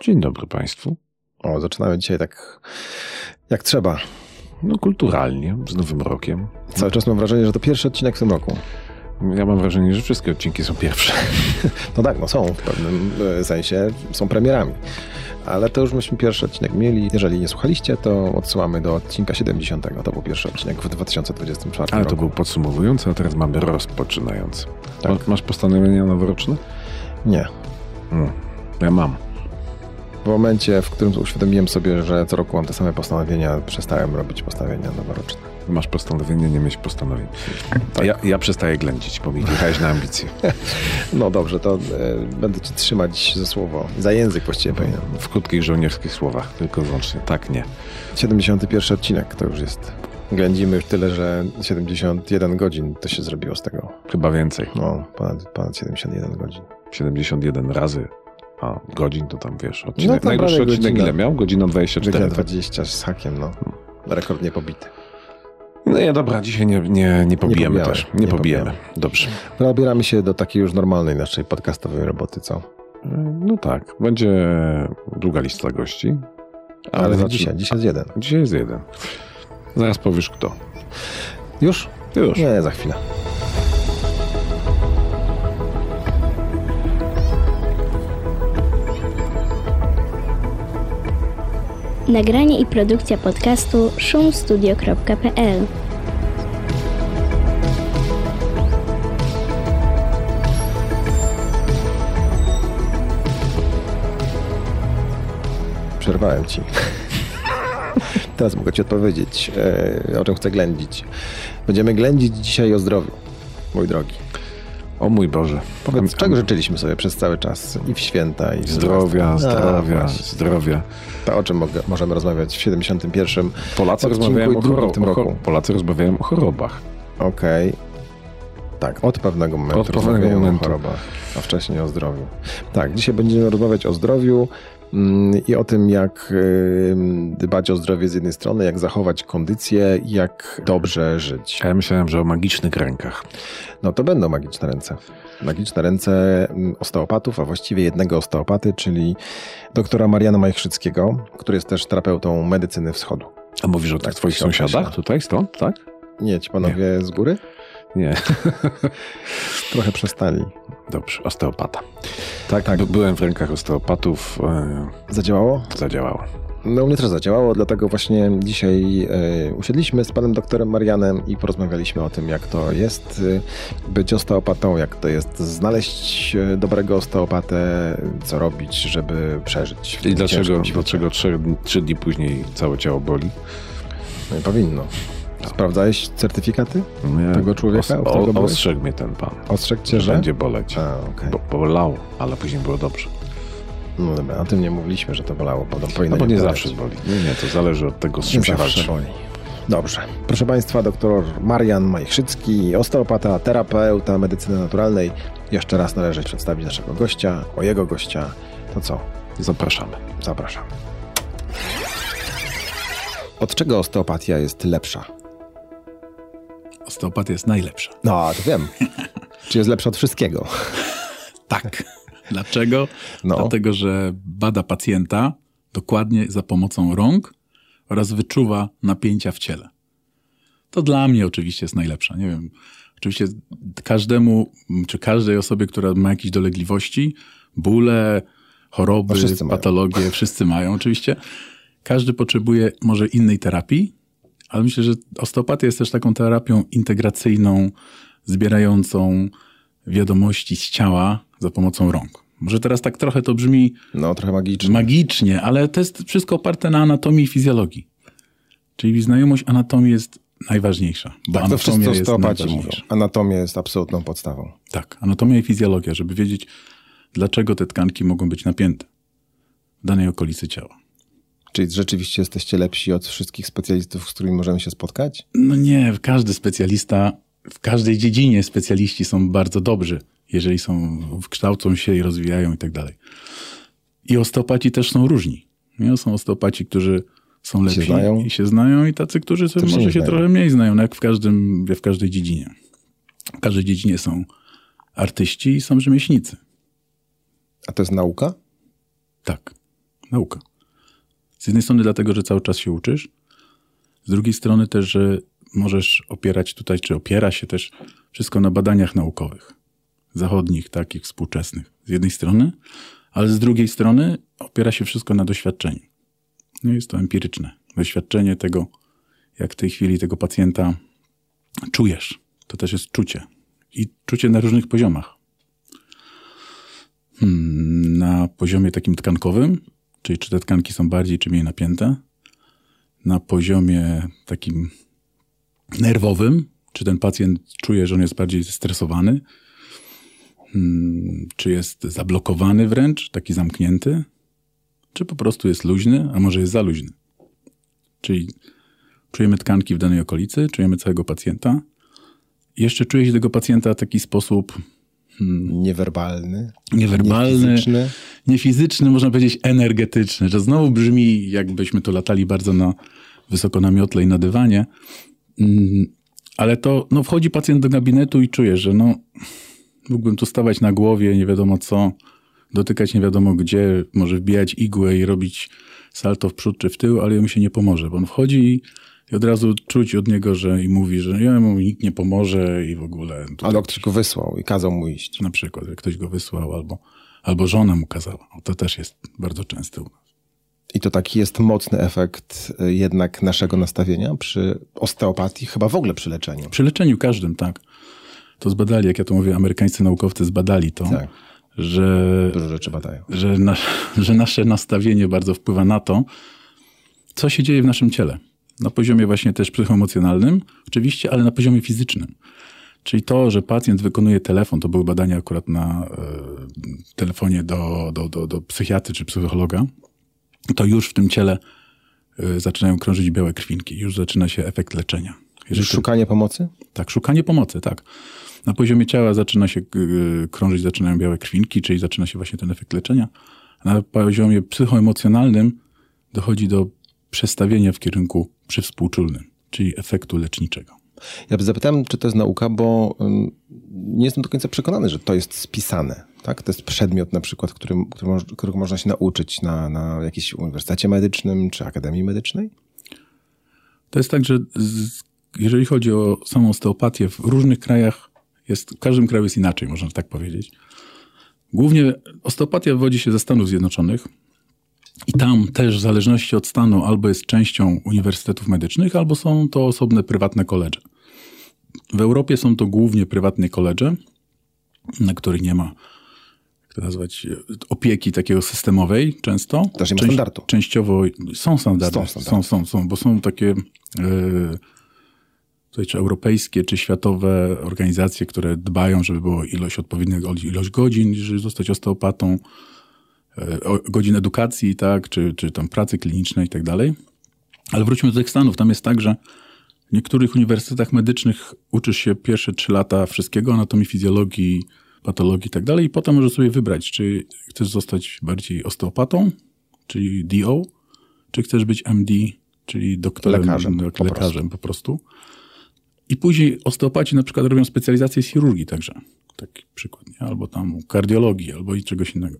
Dzień dobry Państwu. O, zaczynamy dzisiaj tak jak trzeba. No kulturalnie, z Nowym Rokiem. Cały czas mam wrażenie, że to pierwszy odcinek w tym roku. Ja mam wrażenie, że wszystkie odcinki są pierwsze. No tak, no są w pewnym e, sensie, są premierami. Ale to już myśmy pierwszy odcinek mieli. Jeżeli nie słuchaliście, to odsyłamy do odcinka 70. To był pierwszy odcinek w 2024 Ale roku. to był podsumowujący, a teraz mamy rozpoczynający. Tak. Ma- Masz postanowienia noworoczne? Nie. Mm. Ja mam. W momencie, w którym uświadomiłem sobie, że co roku mam te same postanowienia, przestałem robić postanowienia noworoczne. Masz postanowienie, nie mieć postanowień. Tak. Ja, ja przestaję ględzić, bo mi wjechałeś na ambicje. No dobrze, to e, będę ci trzymać za słowo. Za język właściwie powinienem. W krótkich żołnierskich słowach, tylko wyłącznie. Tak, nie. 71 odcinek to już jest. Ględzimy już tyle, że 71 godzin to się zrobiło z tego. Chyba więcej. No, ponad, ponad 71 godzin. 71 razy. A godzin to tam wiesz. Odcinek, No to najdłuższy odcinek godzina. ile miał? Godzina 24. Godzina tak? 20 z hakiem, no. Rekord nie pobity. No nie, dobra, dzisiaj nie, nie, nie pobijemy pobijamy, też. Nie, nie pobijemy. pobijamy. Dobrze. Zabieramy się do takiej już normalnej naszej podcastowej roboty, co? No tak, będzie długa lista gości. Ale, zacznę- dzisiaj, dzisiaj jest jeden. Dzisiaj jest jeden. Zaraz powiesz kto. Już? Już. Nie, za chwilę. Nagranie i produkcja podcastu szumstudio.pl Przerwałem ci. Teraz mogę ci odpowiedzieć, e, o czym chcę ględzić. Będziemy ględzić dzisiaj o zdrowiu, mój drogi. O mój Boże. Powiedz, czego życzyliśmy sobie przez cały czas? I w święta, i w Zdrowia? A, zdrowia, właśnie. zdrowia. To o czym mogę, możemy rozmawiać w 71. Polacy rozmawiają o, choro- tym roku. Polacy rozmawiają o chorobach. Okej. Tak, od pewnego momentu Od pewnego rozmawiamy momentu. o chorobach, a wcześniej o zdrowiu. Tak, dzisiaj będziemy rozmawiać o zdrowiu i o tym, jak dbać o zdrowie z jednej strony, jak zachować kondycję jak dobrze żyć. A ja myślałem, że o magicznych rękach. No to będą magiczne ręce. Magiczne ręce mm, osteopatów, a właściwie jednego osteopaty, czyli doktora Mariana Majchrzyckiego, który jest też terapeutą medycyny wschodu. A mówisz o tych Tak, twoich się określa. sąsiadach tutaj, stąd, tak? Nie, ci panowie z góry? Nie. Trochę przestali. Dobrze, osteopata. Tak, tak. By- Byłem w rękach osteopatów, e, Zadziałało? zadziałało. No u mnie też zadziałało, dlatego właśnie dzisiaj e, usiedliśmy z panem doktorem Marianem i porozmawialiśmy o tym, jak to jest e, być osteopatą, jak to jest znaleźć dobrego osteopatę, co robić, żeby przeżyć. I dlaczego, dlaczego trzy, trzy dni później całe ciało boli? No i Sprawdzałeś certyfikaty? Nie, Tego człowieka, os, o, ostrzegł mnie ten pan, Ostrzegł cię, że będzie boleć. A, okej. Bo, bolało, ale później było dobrze. No dobra, o tym nie mówiliśmy, że to bolało. Powinno No bo nie boleć. zawsze boli. Nie, nie, to zależy od tego, z Nie czym się zawsze walczy. boli. Dobrze. Proszę Państwa, doktor Marian Majchrzycki, osteopata, terapeuta medycyny naturalnej. Jeszcze raz należy przedstawić naszego gościa, o jego gościa. To co? Zapraszamy. Zapraszam. Od czego osteopatia jest lepsza? Osteopatia jest najlepsza. No, to wiem. Czy jest lepsza od wszystkiego? Tak. Dlaczego? No. Dlatego, że bada pacjenta dokładnie za pomocą rąk oraz wyczuwa napięcia w ciele. To dla mnie oczywiście jest najlepsza. Nie wiem, oczywiście każdemu, czy każdej osobie, która ma jakieś dolegliwości, bóle, choroby, No wszyscy mają. patologie, wszyscy mają oczywiście. Każdy potrzebuje może innej terapii, ale myślę, że osteopatia jest też taką terapią integracyjną, zbierającą wiadomości z ciała za pomocą rąk. Może teraz tak trochę to brzmi No, trochę magicznie. magicznie, ale to jest wszystko oparte na anatomii i fizjologii. Czyli znajomość anatomii jest najważniejsza. Bo tak, to wszyscy osteopaci mówią. Anatomia jest absolutną podstawą. Tak, anatomia i fizjologia, żeby wiedzieć, dlaczego te tkanki mogą być napięte w danej okolicy ciała. Czyli rzeczywiście jesteście lepsi od wszystkich specjalistów, z którymi możemy się spotkać? No nie, każdy specjalista, w każdej dziedzinie specjaliści są bardzo dobrzy, jeżeli są, kształcą się i rozwijają i tak dalej. I osteopaci też są różni. Nie? Są osteopaci, którzy są lepsi znają? i się znają i tacy, którzy sobie się może się znają. trochę mniej znają, no jak w, każdym, w każdej dziedzinie. W każdej dziedzinie są artyści i są rzemieślnicy. A to jest nauka? Tak. nauka. Jednej strony dlatego, że cały czas się uczysz, z drugiej strony też, że możesz opierać tutaj, czy opiera się też wszystko na badaniach naukowych. Zachodnich, takich współczesnych. Z jednej strony, ale z drugiej strony opiera się wszystko na doświadczeniu. No jest to empiryczne. Doświadczenie tego, jak w tej chwili tego pacjenta czujesz. To też jest czucie. I czucie na różnych poziomach. Hmm, na poziomie takim tkankowym, czyli czy te tkanki są bardziej czy mniej napięte. Na poziomie takim nerwowym, czy ten pacjent czuje, że on jest bardziej zestresowany, hmm, czy jest zablokowany wręcz, taki zamknięty, czy po prostu jest luźny, a może jest za luźny. Czyli czujemy tkanki w danej okolicy, czujemy całego pacjenta. Jeszcze czuje się tego pacjenta w taki sposób Niewerbalny. Niewerbalny. Niefizyczny. niefizyczny, można powiedzieć energetyczny, że znowu brzmi, jakbyśmy to latali bardzo na, wysoko na miotle i na dywanie. Mm, Ale to, no wchodzi pacjent do gabinetu i czuje, że no, mógłbym tu stawać na głowie, nie wiadomo co, dotykać nie wiadomo gdzie, może wbijać igłę i robić salto w przód czy w tył, ale mu się nie pomoże, bo on wchodzi i, i od razu czuć od niego, że i mówi, że ja mu nikt nie pomoże i w ogóle. A doktor go wysłał i kazał mu iść. Na przykład, jak ktoś go wysłał albo, albo żona mu kazała. O, To też jest bardzo częste u nas. I to taki jest mocny efekt y, jednak naszego nastawienia przy osteopatii, chyba w ogóle przy leczeniu. Przy leczeniu każdym, tak. To zbadali, jak ja to mówię, amerykańscy naukowcy zbadali to, Tak. że, Dużo rzeczy badają. że, że nasze nastawienie bardzo wpływa na to, co się dzieje w naszym ciele. Na poziomie właśnie też psychoemocjonalnym, oczywiście, ale na poziomie fizycznym. Czyli to, że pacjent wykonuje telefon, to były badania akurat na e, telefonie do, do, do, do psychiatry czy psychologa, to już w tym ciele e, zaczynają krążyć białe krwinki. Już zaczyna się efekt leczenia. Jeżeli to- Szukanie pomocy? tak, szukanie pomocy, tak. Na poziomie ciała zaczyna się y, krążyć, zaczynają białe krwinki, czyli zaczyna się właśnie ten efekt leczenia. Na poziomie psychoemocjonalnym dochodzi do przestawienia w kierunku przywspółczulnym, czyli efektu leczniczego. Ja zapytałem, czy to jest nauka, bo nie jestem do końca przekonany, że to jest spisane. Tak? To jest przedmiot na przykład, którym, którego można się nauczyć na, na jakimś uniwersytecie medycznym czy akademii medycznej? To jest tak, że z, jeżeli chodzi o samą osteopatię, w różnych krajach jest, w każdym kraju jest inaczej, można tak powiedzieć. Głównie osteopatia wywodzi się ze Stanów Zjednoczonych i tam też w zależności od stanu albo jest częścią uniwersytetów medycznych, albo są to osobne prywatne koledże. W Europie są to głównie prywatne koledże, na których nie ma, jak to nazwać, opieki takiego systemowej często. Też nie ma standardu. Częściowo są standardy. Są Są, standardy. są, są, bo są takie tutaj, czy europejskie, czy światowe organizacje, które dbają, żeby było ilość odpowiedniego ilość godzin, żeby zostać osteopatą, godzin edukacji, tak, czy, czy tam pracy klinicznej i tak dalej. Ale wróćmy do tych Stanów. Tam jest tak, że w niektórych uniwersytetach medycznych uczysz się pierwsze trzy lata wszystkiego, anatomii, fizjologii, patologii i tak dalej, i potem możesz sobie wybrać, czy chcesz zostać bardziej osteopatą, czyli DO, czy chcesz być MD, czyli doktorem, Lekarzem, no, po lekarzem po prostu. I później osteopaci na przykład robią specjalizację z chirurgii także. Taki przykład, nie? Albo tam kardiologii, albo i czegoś innego.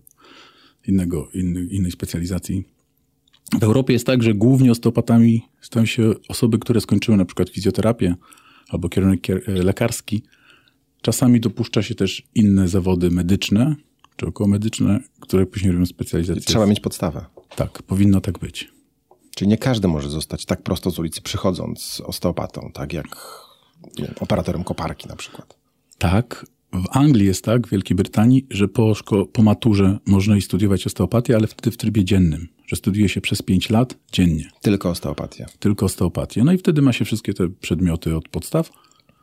Innego, inny, innej specjalizacji. W Europie jest tak, że głównie osteopatami stają się osoby, które skończyły na przykład fizjoterapię albo kierunek kier- e, lekarski. Czasami dopuszcza się też inne zawody medyczne czy okołomedyczne, które później robią specjalizację. Trzeba mieć podstawę. Tak, powinno tak być. Czyli nie każdy może zostać tak prosto z ulicy przychodząc osteopatą, tak jak operatorem koparki na przykład. Tak, w Anglii jest tak, w Wielkiej Brytanii, że po, szko- po maturze można i studiować osteopatię, ale wtedy w trybie dziennym, że studiuje się przez 5 lat dziennie, Tylko osteopatia. tylko osteopatię. No i wtedy ma się wszystkie te przedmioty od podstaw.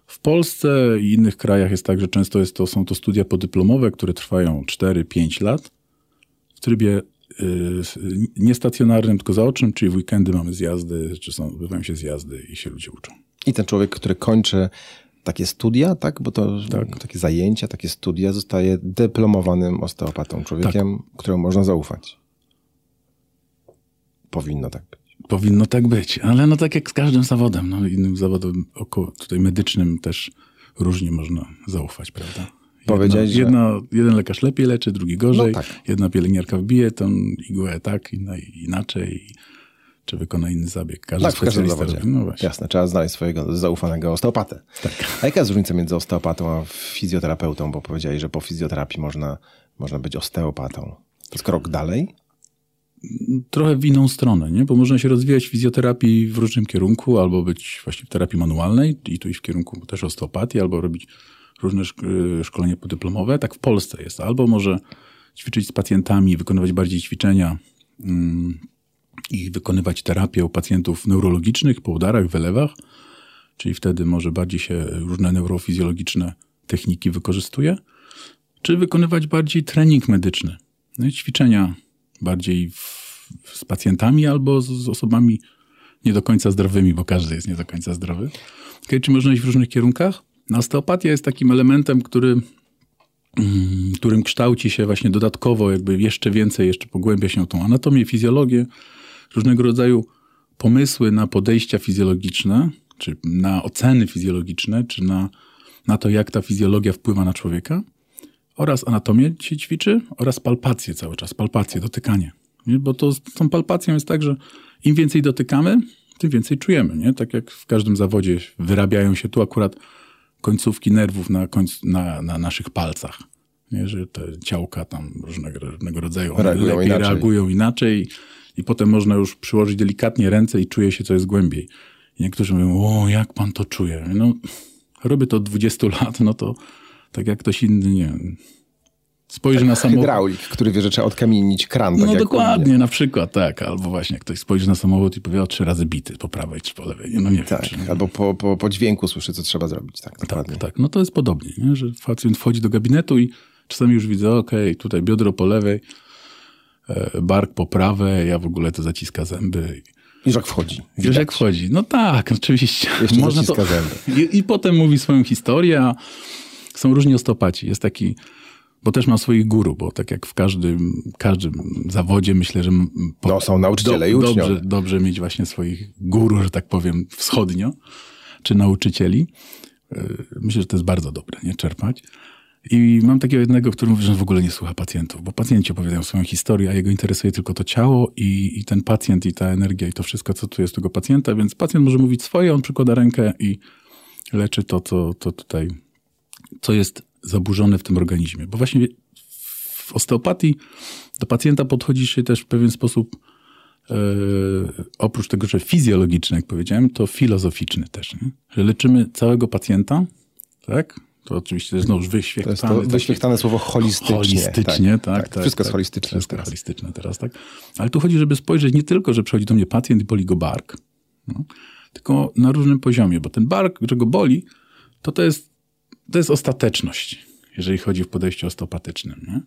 W Polsce i innych krajach jest tak, że często jest to, są to studia podyplomowe, które trwają 4-5 lat w trybie y, niestacjonarnym, tylko zaocznym, czyli w weekendy mamy zjazdy, czy są, odbywają się zjazdy i się ludzie uczą. I ten człowiek, który kończy takie studia, tak? Bo to takie zajęcia, takie studia, zostaje dyplomowanym osteopatą, człowiekiem, któremu można zaufać. Powinno tak być. Powinno tak być, ale no tak jak z każdym zawodem, no innym zawodom około, tutaj medycznym też różnie można zaufać, prawda? Powiedziałeś, że- jeden lekarz lepiej leczy, drugi gorzej. No tak. Jedna pielęgniarka wbije tą igłę tak, inna inaczej. Czy wykona inny zabieg. Każdy Tak, w każdym zawodzie. No. Jasne, trzeba znaleźć swojego zaufanego osteopatę. Tak. A jaka jest różnica między osteopatą a fizjoterapeutą? Bo powiedziałeś, że po fizjoterapii można, można być osteopatą. To jest krok dalej? trochę w inną stronę, nie? bo można się rozwijać w fizjoterapii w różnym kierunku, albo być właśnie w terapii manualnej i tu iść w kierunku też osteopatii, albo robić różne y, szkolenia podyplomowe. Tak w Polsce jest. Albo może ćwiczyć z pacjentami, wykonywać bardziej ćwiczenia mm, i wykonywać terapię u pacjentów neurologicznych po udarach, wylewach, czyli wtedy może bardziej się różne neurofizjologiczne techniki wykorzystuje, czy wykonywać bardziej trening medyczny, no ćwiczenia bardziej w, z pacjentami albo z, z osobami nie do końca zdrowymi, bo każdy jest nie do końca zdrowy. Okay, czy można iść w różnych kierunkach? No, osteopatia jest takim elementem, który, mm, którym kształci się właśnie dodatkowo, jakby jeszcze więcej, jeszcze pogłębia się tą anatomię, fizjologię, różnego rodzaju pomysły na podejścia fizjologiczne, czy na oceny fizjologiczne, czy na, na to, jak ta fizjologia wpływa na człowieka oraz anatomię się ćwiczy oraz palpację cały czas, palpację, dotykanie. Nie? Bo to z tą palpacją jest tak, że im więcej dotykamy, tym więcej czujemy. Nie? Tak jak w każdym zawodzie wyrabiają się tu akurat końcówki nerwów na, na, na naszych palcach. Nie? Że te ciałka tam różnego, różnego rodzaju Reagują lepiej inaczej. reagują inaczej i potem można już przyłożyć delikatnie ręce i czuje się, co jest głębiej. I niektórzy mówią, o, jak pan to czuje? No, robię to od 20 lat, no to tak jak ktoś inny, nie wiem, spojrzy na samochód. Hydraulik, który wie, że trzeba odkamienić kran. Tak No dokładnie, na przykład, tak. Albo właśnie ktoś spojrzy na samochód i powie, o trzy razy bity po prawej czy po lewej. No nie wiem. Tak, Czy, albo po, po, po dźwięku słyszy, co trzeba zrobić. Tak, dokładnie. tak, tak. No to jest podobnie, nie? że pacjent wchodzi do gabinetu i czasami już widzę, okej, tutaj biodro po lewej, bark po prawej, ja w ogóle to zaciska zęby. I jak wchodzi. Widać. jak wchodzi? No tak, oczywiście. Jeszcze zaciska zęby. I, I potem mówi swoją historię, a są różni osteopaci. Jest taki, bo też ma swoich guru, bo tak jak w każdym, każdym zawodzie myślę, że po, No, są nauczyciele i uczniowie. dobrze, dobrze mieć właśnie swoich guru, że tak powiem, wschodnio, czy nauczycieli. Yy, Myślę, że to jest bardzo dobre, nie? Czerpać. I mam takiego jednego, który mówi, że w ogóle nie słucha pacjentów, bo pacjenci opowiadają swoją historię, a jego interesuje tylko to ciało i, i ten pacjent, i ta energia, i to wszystko, co tu jest tego pacjenta, więc pacjent może mówić swoje, on przykłada rękę i leczy to, co to tutaj, co jest zaburzone w tym organizmie. Bo właśnie w osteopatii do pacjenta podchodzi się też w pewien sposób, e, oprócz tego, że fizjologiczny, jak powiedziałem, to filozoficzny też. Nie? Że leczymy całego pacjenta, tak? To oczywiście znowu To wyświechtane. jest to takie- wyświechtane słowo holistycznie. Holistycznie, tak. tak, Wszystko jest tak. holistyczne Wszystko teraz. holistyczne teraz, tak. Ale tu chodzi, żeby spojrzeć nie tylko, że przychodzi do mnie pacjent i boli go bark, no, tylko na różnym poziomie, bo ten bark, że go boli, to to jest, to jest ostateczność, jeżeli chodzi w podejściu osteopatycznym. Nie?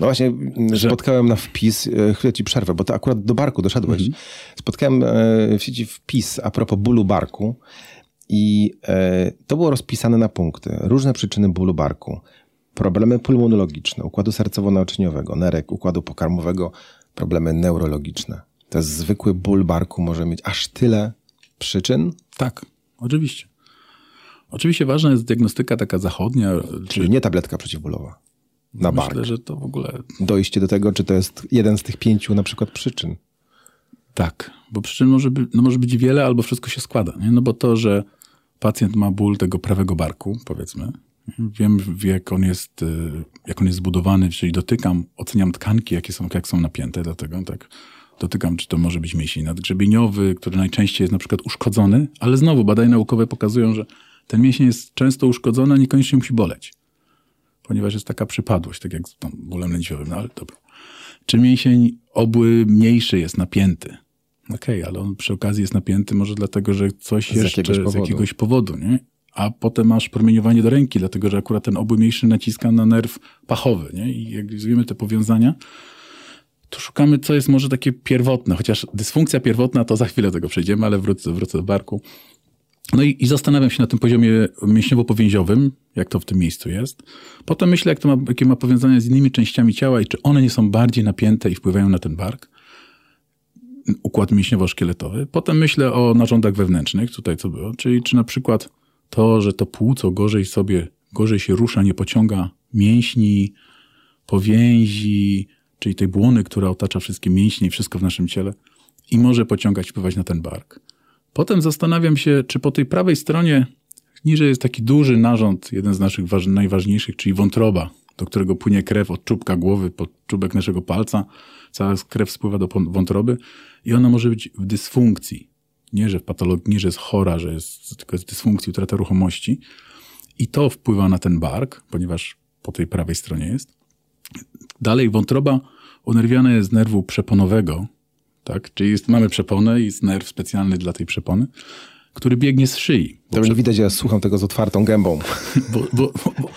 No właśnie, m, spotkałem na wpis, e, chwilę ci przerwę, bo to akurat do barku doszedłeś. Mhm. Spotkałem e, w sieci wpis a propos bólu barku i e, to było rozpisane na punkty. Różne przyczyny bólu barku. Problemy pulmonologiczne, układu sercowo-naczyniowego, nerek, układu pokarmowego, problemy neurologiczne. To jest zwykły ból barku może mieć aż tyle przyczyn, Tak, oczywiście. Oczywiście ważna jest diagnostyka taka zachodnia, czyli nie tabletka przeciwbólowa na bark. myślę, że to w ogóle Dojście do tego, czy to jest jeden z tych pięciu na przykład przyczyn. Tak, bo przyczyn może, by, no może być wiele, albo wszystko się składa. Nie? No bo to, że pacjent ma ból tego prawego barku, powiedzmy, wiem jak on jest, y, jak on jest zbudowany, czyli dotykam, oceniam tkanki, jakie są, jak są napięte, dlatego tak dotykam, czy to może być mięsień nadgrzebieniowy, który najczęściej jest na przykład uszkodzony, ale znowu badania naukowe pokazują, że ten mięsień jest często uszkodzony, a niekoniecznie musi boleć, ponieważ jest taka przypadłość, tak jak z tą bólem lędźwiowym, no ale dobra. Czy mięsień obły mniejszy jest napięty? Okej, ale on przy okazji jest napięty może dlatego, że coś Z jeszcze jakiegoś z jakiegoś powodu, nie? A potem masz promieniowanie do ręki, dlatego że akurat ten obły mniejszy naciska na nerw pachowy, nie? I jak widzimy te powiązania, to szukamy, co jest może takie pierwotne, chociaż dysfunkcja pierwotna, to za chwilę do tego przejdziemy, ale wrócę, wrócę do barku. No i, i zastanawiam się na tym poziomie mięśniowo-powięziowym, jak to w tym miejscu jest. Potem myślę, jak to ma, jakie ma powiązania z innymi częściami ciała i czy one nie są bardziej napięte i wpływają na ten bark. Układ mięśniowo-szkieletowy. Potem myślę o narządach wewnętrznych, tutaj co było, czyli czy na przykład to, że to płuco gorzej sobie, gorzej się rusza, nie pociąga mięśni, powięzi, czyli tej błony, która otacza wszystkie mięśnie i wszystko w naszym ciele i może pociągać, wpływać na ten bark. Potem zastanawiam się, czy po tej prawej stronie niżej jest taki duży narząd, jeden z naszych waż, najważniejszych, czyli wątroba, do którego płynie krew od czubka głowy pod czubek naszego palca. Cała krew spływa do wątroby i ona może być w dysfunkcji. Nie, że w patologii, nie, że jest chora, że jest tylko jest dysfunkcji, utrata ruchomości. I to wpływa na ten bark, ponieważ po tej prawej stronie jest. Dalej wątroba unerwiana jest z nerwu przeponowego, tak? Czyli jest, mamy przeponę i jest nerw specjalny dla tej przepony, który biegnie z szyi. To nie widać, ja słucham tego z otwartą gębą. Bo, bo, bo,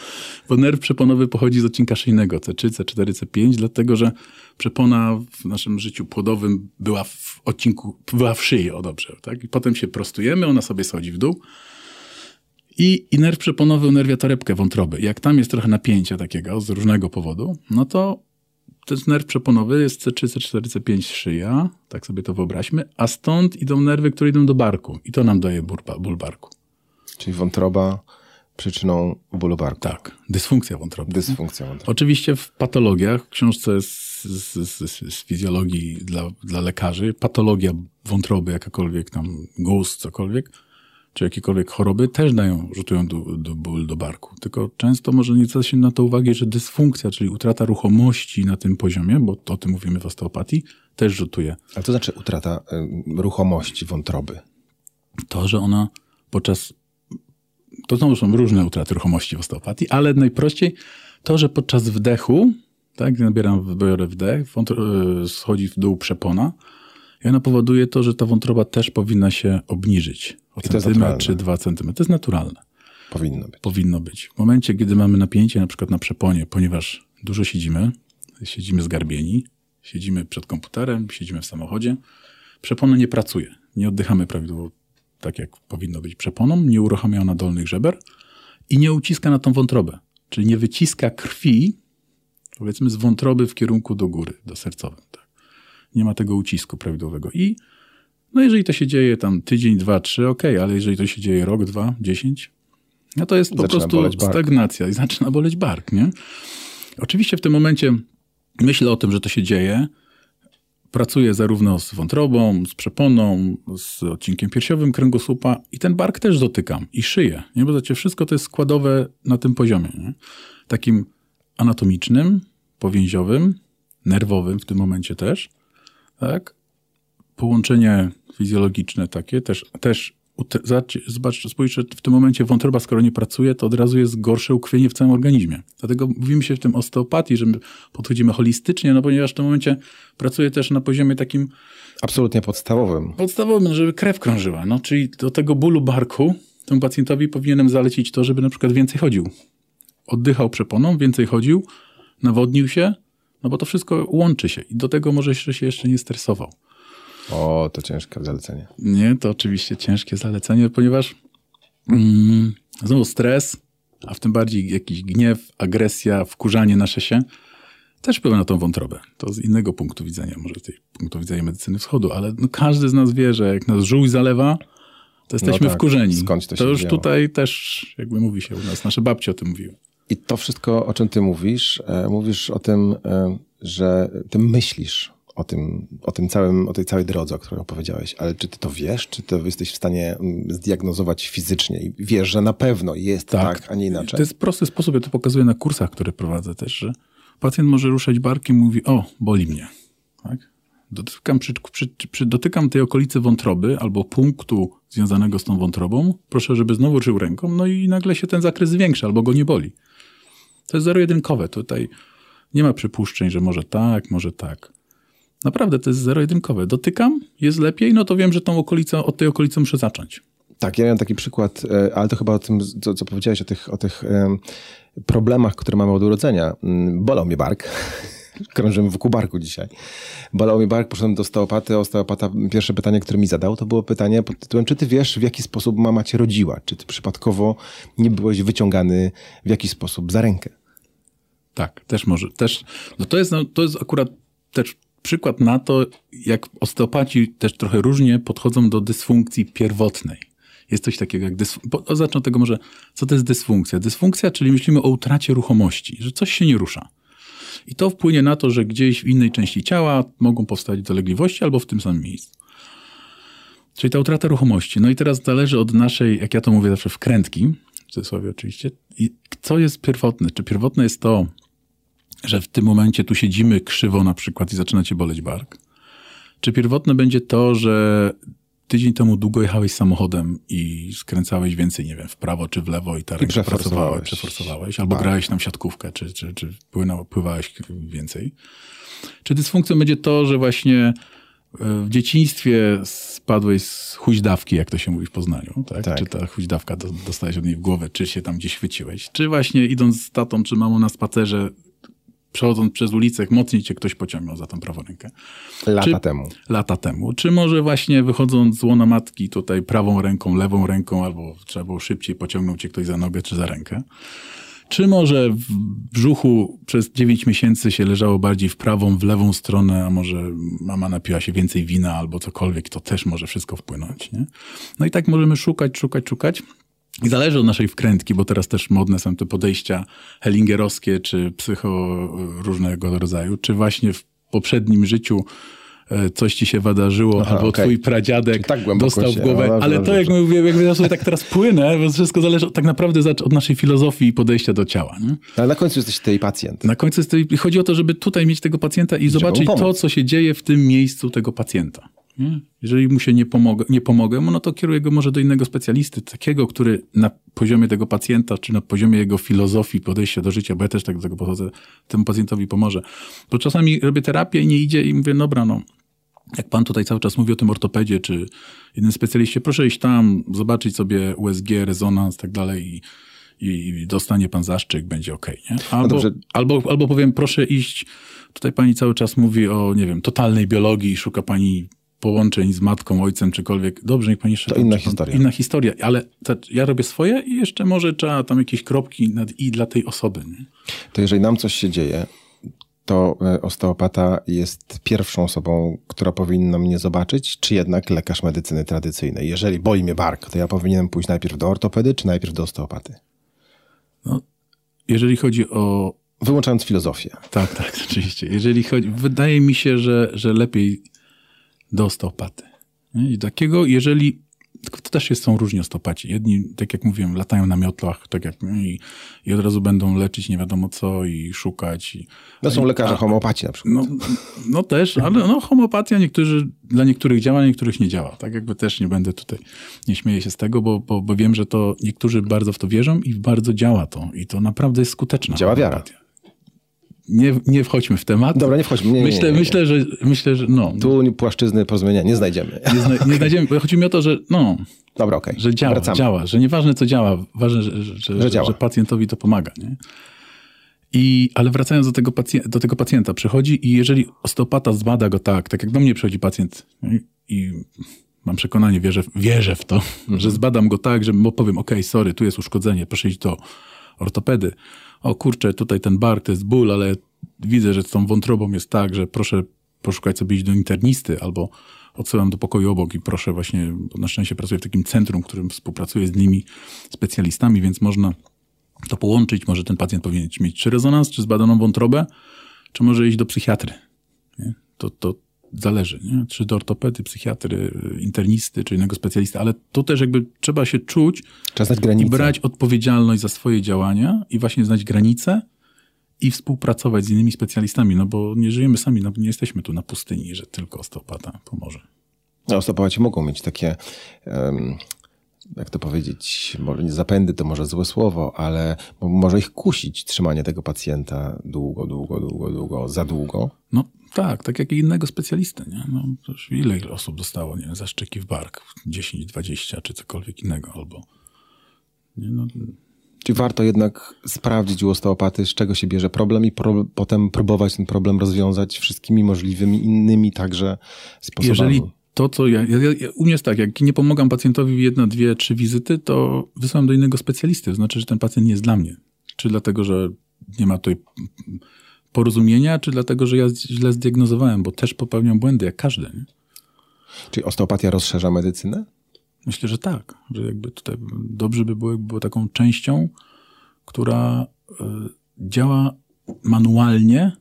bo, nerw przeponowy pochodzi z odcinka szyjnego C3, C4, C5, dlatego że przepona w naszym życiu płodowym była w odcinku, była w szyi, o dobrze. Tak? I potem się prostujemy, ona sobie schodzi w dół. I, I nerw przeponowy unerwia torebkę wątroby. Jak tam jest trochę napięcia takiego z różnego powodu, no to ten nerw przeponowy jest C3, C4, C5 szyja, tak sobie to wyobraźmy, a stąd idą nerwy, które idą do barku i to nam daje ból, ból barku. Czyli wątroba przyczyną bólu barku. Tak, dysfunkcja wątroby. Dysfunkcja wątroby. Oczywiście w patologiach, w książce z, z, z, z fizjologii dla, dla lekarzy, patologia wątroby, jakakolwiek tam guz, cokolwiek, czy jakiekolwiek choroby też dają, rzutują do, do ból do barku. Tylko często może nie zwraca się na to uwagi, że dysfunkcja, czyli utrata ruchomości na tym poziomie, bo to o tym mówimy w osteopatii, też rzutuje. A to znaczy utrata y, ruchomości wątroby? To, że ona podczas to znowu są różne utraty ruchomości w osteopatii, ale najprościej to, że podczas wdechu, tak, nabieram, biorę wdech, y, schodzi w dół przepona i ona powoduje to, że ta wątroba też powinna się obniżyć o centymetr czy dwa centymetry. To jest naturalne. Powinno być. Powinno być. W momencie, kiedy mamy napięcie na przykład na przeponie, ponieważ dużo siedzimy, siedzimy zgarbieni, siedzimy przed komputerem, siedzimy w samochodzie, przepona nie pracuje. Nie oddychamy prawidłowo tak, jak powinno być przeponą, nie uruchamia ona dolnych żeber i nie uciska na tą wątrobę. Czyli nie wyciska krwi, powiedzmy, z wątroby w kierunku do góry, do sercowym. Tak. Nie ma tego ucisku prawidłowego. I no jeżeli to się dzieje tam tydzień, dwa, trzy, ok, ale jeżeli to się dzieje rok, dwa, dziesięć, no to jest po zaczyna prostu stagnacja i zaczyna boleć bark, nie? Oczywiście w tym momencie myślę o tym, że to się dzieje. Pracuję zarówno z wątrobą, z przeponą, z odcinkiem piersiowym kręgosłupa i ten bark też dotykam i szyję, nie? Bo znaczy wszystko to jest składowe na tym poziomie, nie? Takim anatomicznym, powięziowym, nerwowym w tym momencie też, tak? Połączenie fizjologiczne takie też, też zobacz, spójrz, że w tym momencie wątroba, skoro nie pracuje, to od razu jest gorsze ukrwienie w całym organizmie. Dlatego mówimy się w tym osteopatii, że my podchodzimy holistycznie, no ponieważ w tym momencie pracuje też na poziomie takim... Absolutnie podstawowym. Podstawowym, żeby krew krążyła. No, czyli do tego bólu barku temu pacjentowi powinienem zalecić to, żeby na przykład więcej chodził. Oddychał przeponą, więcej chodził, nawodnił się, no bo to wszystko łączy się i do tego może jeszcze się jeszcze nie stresował. O, to ciężkie zalecenie. Nie, to oczywiście ciężkie zalecenie, ponieważ mm, znowu stres, a w tym bardziej jakiś gniew, agresja, wkurzanie nasze się, też wpływa na tą wątrobę. To z innego punktu widzenia, może z tej punktu widzenia medycyny wschodu, ale no każdy z nas wie, że jak nas żółć zalewa, to jesteśmy no tak, wkurzeni. Skądś to, to już działo. tutaj też, jakby mówi się u nas, nasze babcie o tym mówiły. I to wszystko, o czym ty mówisz, e, mówisz o tym, e, że ty myślisz o tym, o tym całym, o tej całej drodze, o której opowiedziałeś, ale czy ty to wiesz, czy to jesteś w stanie mm, zdiagnozować fizycznie i wiesz, że na pewno jest tak, tak a nie inaczej? To jest prosty sposób, ja to pokazuję na kursach, które prowadzę też, że pacjent może ruszać barkiem i mówi, o, boli mnie. Tak? Dotykam, przy, przy, przy, dotykam tej okolicy wątroby albo punktu związanego z tą wątrobą, proszę, żeby znowu ruszył ręką, no i nagle się ten zakres zwiększa albo go nie boli. To jest zero-jedynkowe. Tutaj nie ma przypuszczeń, że może tak, może tak. Naprawdę to jest zero-jedynkowe. Dotykam, jest lepiej, no to wiem, że tą okolicę, od tej okolicy muszę zacząć. Tak, ja miałem taki przykład, e, ale to chyba o tym, co, co powiedziałeś, o tych, o tych problemach, które mamy od urodzenia. Mm, bolał mnie bark. Krążymy wokół barku dzisiaj. Bolał mnie bark, poszedłem do osteopaty. Osteopata, pierwsze pytanie, które mi zadał, to było pytanie pod tytułem, czy ty wiesz, w jaki sposób mama cię rodziła? Czy ty przypadkowo nie byłeś wyciągany w jakiś sposób za rękę? Tak, też może. Też, no to, jest, no, to jest akurat też przykład na to, jak osteopaci też trochę różnie podchodzą do dysfunkcji pierwotnej. jest coś takiego jak dysfunkcja. Zacznę od tego może, co to jest dysfunkcja. Dysfunkcja, czyli myślimy o utracie ruchomości, że coś się nie rusza. I to wpłynie na to, że gdzieś w innej części ciała mogą powstać dolegliwości albo w tym samym miejscu. Czyli ta utrata ruchomości. No i teraz zależy od naszej, jak ja to mówię zawsze, wkrętki, w cudzysłowie oczywiście, i co jest pierwotne? Czy pierwotne jest to, że w tym momencie tu siedzimy krzywo na przykład i zaczyna cię boleć bark? Czy pierwotne będzie to, że tydzień temu długo jechałeś samochodem i skręcałeś więcej, nie wiem, w prawo czy w lewo i ta ręka przeforsowałeś. pracowała, przeforsowałeś, albo Tak. grałeś tam w siatkówkę, czy, czy, czy płynął, pływałeś więcej. Czy dysfunkcją będzie to, że właśnie e, w dzieciństwie spadłeś z huźdawki, jak to się mówi w Poznaniu, tak? Tak. Czy ta huźdawka do, dostałeś od niej w głowę, czy się tam gdzieś chwyciłeś? Czy właśnie idąc z tatą czy mamą na spacerze, przechodząc przez ulicę, mocniej cię ktoś pociągnął za tą prawą rękę? Lata Czy- temu. lata temu. Czy może właśnie wychodząc z łona matki tutaj prawą ręką, lewą ręką, albo trzeba było szybciej pociągnął cię ktoś za nogę czy za rękę? Czy może w brzuchu przez 9 miesięcy się leżało bardziej w prawą, w lewą stronę, a może mama napiła się więcej wina albo cokolwiek, to też może wszystko wpłynąć. Nie? No i tak możemy szukać, szukać, szukać. I zależy od naszej wkrętki, bo teraz też modne są te podejścia hellingerowskie, czy psycho różnego rodzaju, czy właśnie w poprzednim życiu e, coś ci się wydarzyło, Aha, albo okej. twój pradziadek tak dostał w głowę. no dobrze, ale to, jak mówię, jakby ja sobie tak teraz płynę, bo wszystko zależy tak naprawdę od naszej filozofii i podejścia do ciała. Nie? Ale na końcu jesteś tej pacjent. Na końcu jest to, chodzi o to, żeby tutaj mieć tego pacjenta i zobaczyć to, co się dzieje w tym miejscu tego pacjenta. Nie? Jeżeli mu się nie pomogę, nie pomogę no to kieruję go może do innego specjalisty, takiego, który na poziomie tego pacjenta, czy na poziomie jego filozofii, podejścia do życia, bo ja też tak do tego podchodzę, temu pacjentowi pomoże. Bo czasami robię terapię i nie idzie i mówię, dobra, no, jak pan tutaj cały czas mówi o tym ortopedzie, czy innym specjaliście, proszę iść tam, zobaczyć sobie USG, rezonans, tak dalej i, i, dostanie pan zaszczyt, będzie okej, nie? Albo, dobrze. albo, albo powiem, proszę iść, tutaj pani cały czas mówi o, nie wiem, totalnej biologii szuka pani połączeń z matką, ojcem, czykolwiek. Dobrze, niech pani jeszcze... To inna pan- historia. Inna historia, ale te, ja robię swoje i jeszcze może trzeba tam jakieś kropki nad i dla tej osoby, nie? To jeżeli nam coś się dzieje, to e, osteopata jest pierwszą osobą, która powinna mnie zobaczyć, czy jednak lekarz medycyny tradycyjnej. Jeżeli boli mnie bark, to ja powinienem pójść najpierw do ortopedy, czy najpierw do osteopaty? No, jeżeli chodzi o Wyłączając filozofię. Tak, tak, oczywiście. Jeżeli chodzi, wydaje mi się, że, że lepiej do osteopaty. Nie? I takiego, jeżeli, to też jest, są różni osteopaci. Jedni, tak jak mówiłem, latają na miotlach, tak jak i, i od razu będą leczyć nie wiadomo co i szukać. I, No są i- lekarze a- homeopaci na przykład. No, no też, ale no, homeopatia niektórzy, dla niektórych działa, niektórych nie działa. Tak jakby też nie będę tutaj, nie śmieję się z tego, bo, bo, bo wiem, że to niektórzy bardzo w to wierzą i bardzo działa to. I to naprawdę jest skuteczne. Działa wiara. Nie, nie wchodźmy w temat. Dobra, nie wchodźmy. Nie, myślę, nie, nie. myślę, że myślę, że no. Tu płaszczyzny porozumienia nie znajdziemy. Nie, zna, znajdziemy, bo chodzi mi o to, że no, Dobra, okej. że działa, Wracamy. działa, że nieważne co działa, ważne, że, że, że, działa. że pacjentowi to pomaga. Nie? I, ale wracając do tego, pacjenta, do tego pacjenta, przychodzi i jeżeli osteopata zbada go tak, tak jak do mnie przychodzi pacjent nie? i mam przekonanie, wierzę, wierzę w to, Mhm. że zbadam go tak, że mu powiem, ok, sorry, tu jest uszkodzenie, proszę iść do ortopedy. O kurczę, tutaj ten bark to jest ból, ale widzę, że z tą wątrobą jest tak, że proszę poszukać sobie iść do internisty albo odsyłam do pokoju obok i proszę właśnie, na szczęście pracuję w takim centrum, w którym współpracuję z innymi specjalistami, więc można to połączyć. Może ten pacjent powinien mieć czy rezonans, czy zbadaną wątrobę, czy może iść do psychiatry. Nie? To, to zależy, nie? czy do ortopedy, psychiatry, internisty, czy innego specjalisty, ale to też jakby trzeba się czuć i brać odpowiedzialność za swoje działania i właśnie znać granice i współpracować z innymi specjalistami, no bo nie żyjemy sami, no, nie jesteśmy tu na pustyni, że tylko osteopata pomoże. No, Osteopaci mogą mieć takie, jak to powiedzieć, może nie zapędy to może złe słowo, ale mo- może ich kusić trzymanie tego pacjenta długo, długo, długo, długo, za długo. No tak, tak jak i innego specjalisty, nie? No, ile, ile osób dostało, nie wiem, zaszczyki w bark, 10, 20 czy cokolwiek innego, albo nie, no, Czy warto jednak sprawdzić u osteopaty, z czego się bierze problem i pro, potem próbować ten problem rozwiązać wszystkimi możliwymi innymi także sposobami? Jeżeli to, co ja, ja, ja, u mnie jest tak, jak nie pomagam pacjentowi jedna, dwie, trzy wizyty, to wysyłam do innego specjalisty. To znaczy, że ten pacjent nie jest dla mnie. Czy dlatego, że nie ma tutaj porozumienia, czy dlatego, że ja źle zdiagnozowałem, bo też popełniam błędy, jak każdy. Nie? Czyli osteopatia rozszerza medycynę? Myślę, że tak, że jakby tutaj dobrze by było, jakby było taką częścią, która y, działa manualnie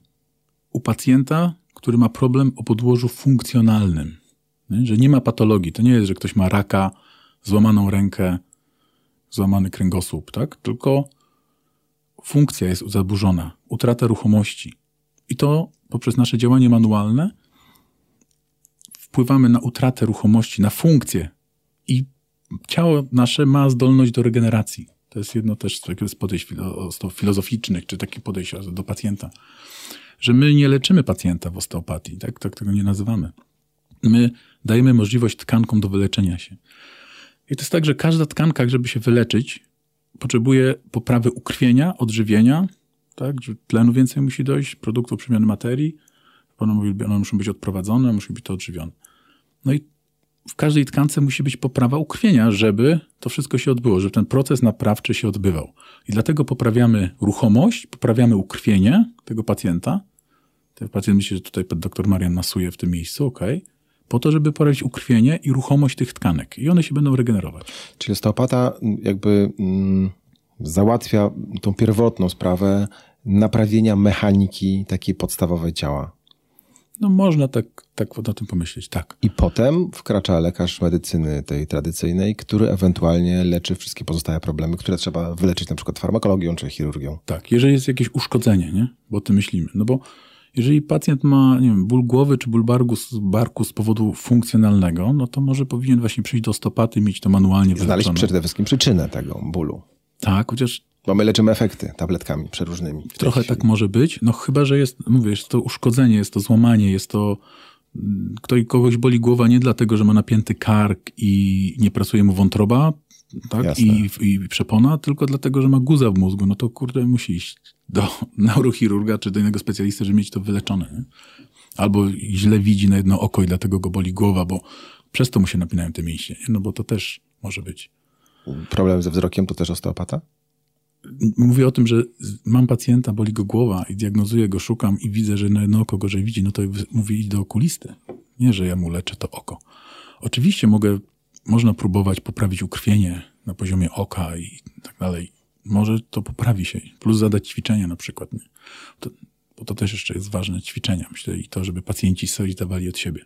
u pacjenta, który ma problem o podłożu funkcjonalnym. Nie? Że nie ma patologii. To nie jest, że ktoś ma raka, złamaną rękę, złamany kręgosłup, tak? Tylko funkcja jest zaburzona, utrata ruchomości. I to poprzez nasze działanie manualne wpływamy na utratę ruchomości, na funkcję. I ciało nasze ma zdolność do regeneracji. To jest jedno też z podejść filozoficznych, czy takich podejść do pacjenta. Że my nie leczymy pacjenta w osteopatii, tak, tak tego nie nazywamy. My dajemy możliwość tkankom do wyleczenia się. I to jest tak, że każda tkanka, żeby się wyleczyć, potrzebuje poprawy ukrwienia, odżywienia, tak, że tlenu więcej musi dojść, produktów przemiany materii, one, one muszą być odprowadzone, musi być to odżywione. No i w każdej tkance musi być poprawa ukrwienia, żeby to wszystko się odbyło, żeby ten proces naprawczy się odbywał. I dlatego poprawiamy ruchomość, poprawiamy ukrwienie tego pacjenta. Ten pacjent myśli, że tutaj doktor Marian masuje w tym miejscu, ok, po to, żeby poprawić ukrwienie i ruchomość tych tkanek. I one się będą regenerować. Czyli osteopata jakby mm, załatwia tą pierwotną sprawę naprawienia mechaniki takiej podstawowej ciała. No można tak, tak na tym pomyśleć, tak. I potem wkracza lekarz medycyny tej tradycyjnej, który ewentualnie leczy wszystkie pozostałe problemy, które trzeba wyleczyć na przykład farmakologią czy chirurgią. Tak, jeżeli jest jakieś uszkodzenie, nie? bo o tym myślimy. No bo jeżeli pacjent ma, nie wiem, ból głowy czy ból barku, barku z powodu funkcjonalnego, no to może powinien właśnie przyjść do stopaty, mieć to manualnie Znaleźć przede wszystkim przyczynę tego bólu. Tak, chociaż bo my leczymy efekty tabletkami przeróżnymi. Trochę tak może być. No chyba, że jest, mówię, jest to uszkodzenie, jest to złamanie, jest to mm, ktoś, kogoś boli głowa nie dlatego, że ma napięty kark i nie pracuje mu wątroba, tak? I, I przepona, tylko dlatego, że ma guza w mózgu. No to kurde, musi iść do neurochirurga czy do innego specjalisty, żeby mieć to wyleczone. Nie? Albo źle widzi na jedno oko i dlatego go boli głowa, bo przez to mu się napinają te mięśnie. Nie? No bo to też może być. Problem ze wzrokiem to też osteopata? mówię o tym, że mam pacjenta, boli go głowa i diagnozuję go, szukam i widzę, że na jedno oko gorzej widzi, no to mówię idź do okulisty. Nie, że ja mu leczę to oko. Oczywiście mogę, można próbować poprawić ukrwienie na poziomie oka i tak dalej. Może to poprawi się. Plus zadać ćwiczenia na przykład. Nie? To, bo to też jeszcze jest ważne, ćwiczenia. Myślę i to, żeby pacjenci coś dawali od siebie.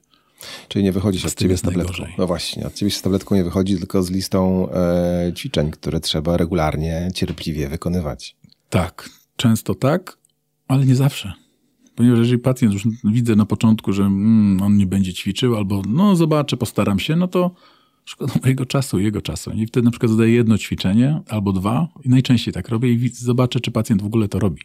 Czyli nie wychodzisz od ciebie z tabletką. Najgorzej. No właśnie, od ciebie z tabletką nie wychodzi, tylko z listą e, ćwiczeń, które trzeba regularnie, cierpliwie wykonywać. Tak, często tak, ale nie zawsze. Ponieważ jeżeli pacjent już widzę na początku, że mm, on nie będzie ćwiczył, albo no zobaczę, postaram się, no to szkoda mojego czasu, jego czasu. I wtedy na przykład zadaję jedno ćwiczenie albo dwa i najczęściej tak robię i zobaczę, czy pacjent w ogóle to robi.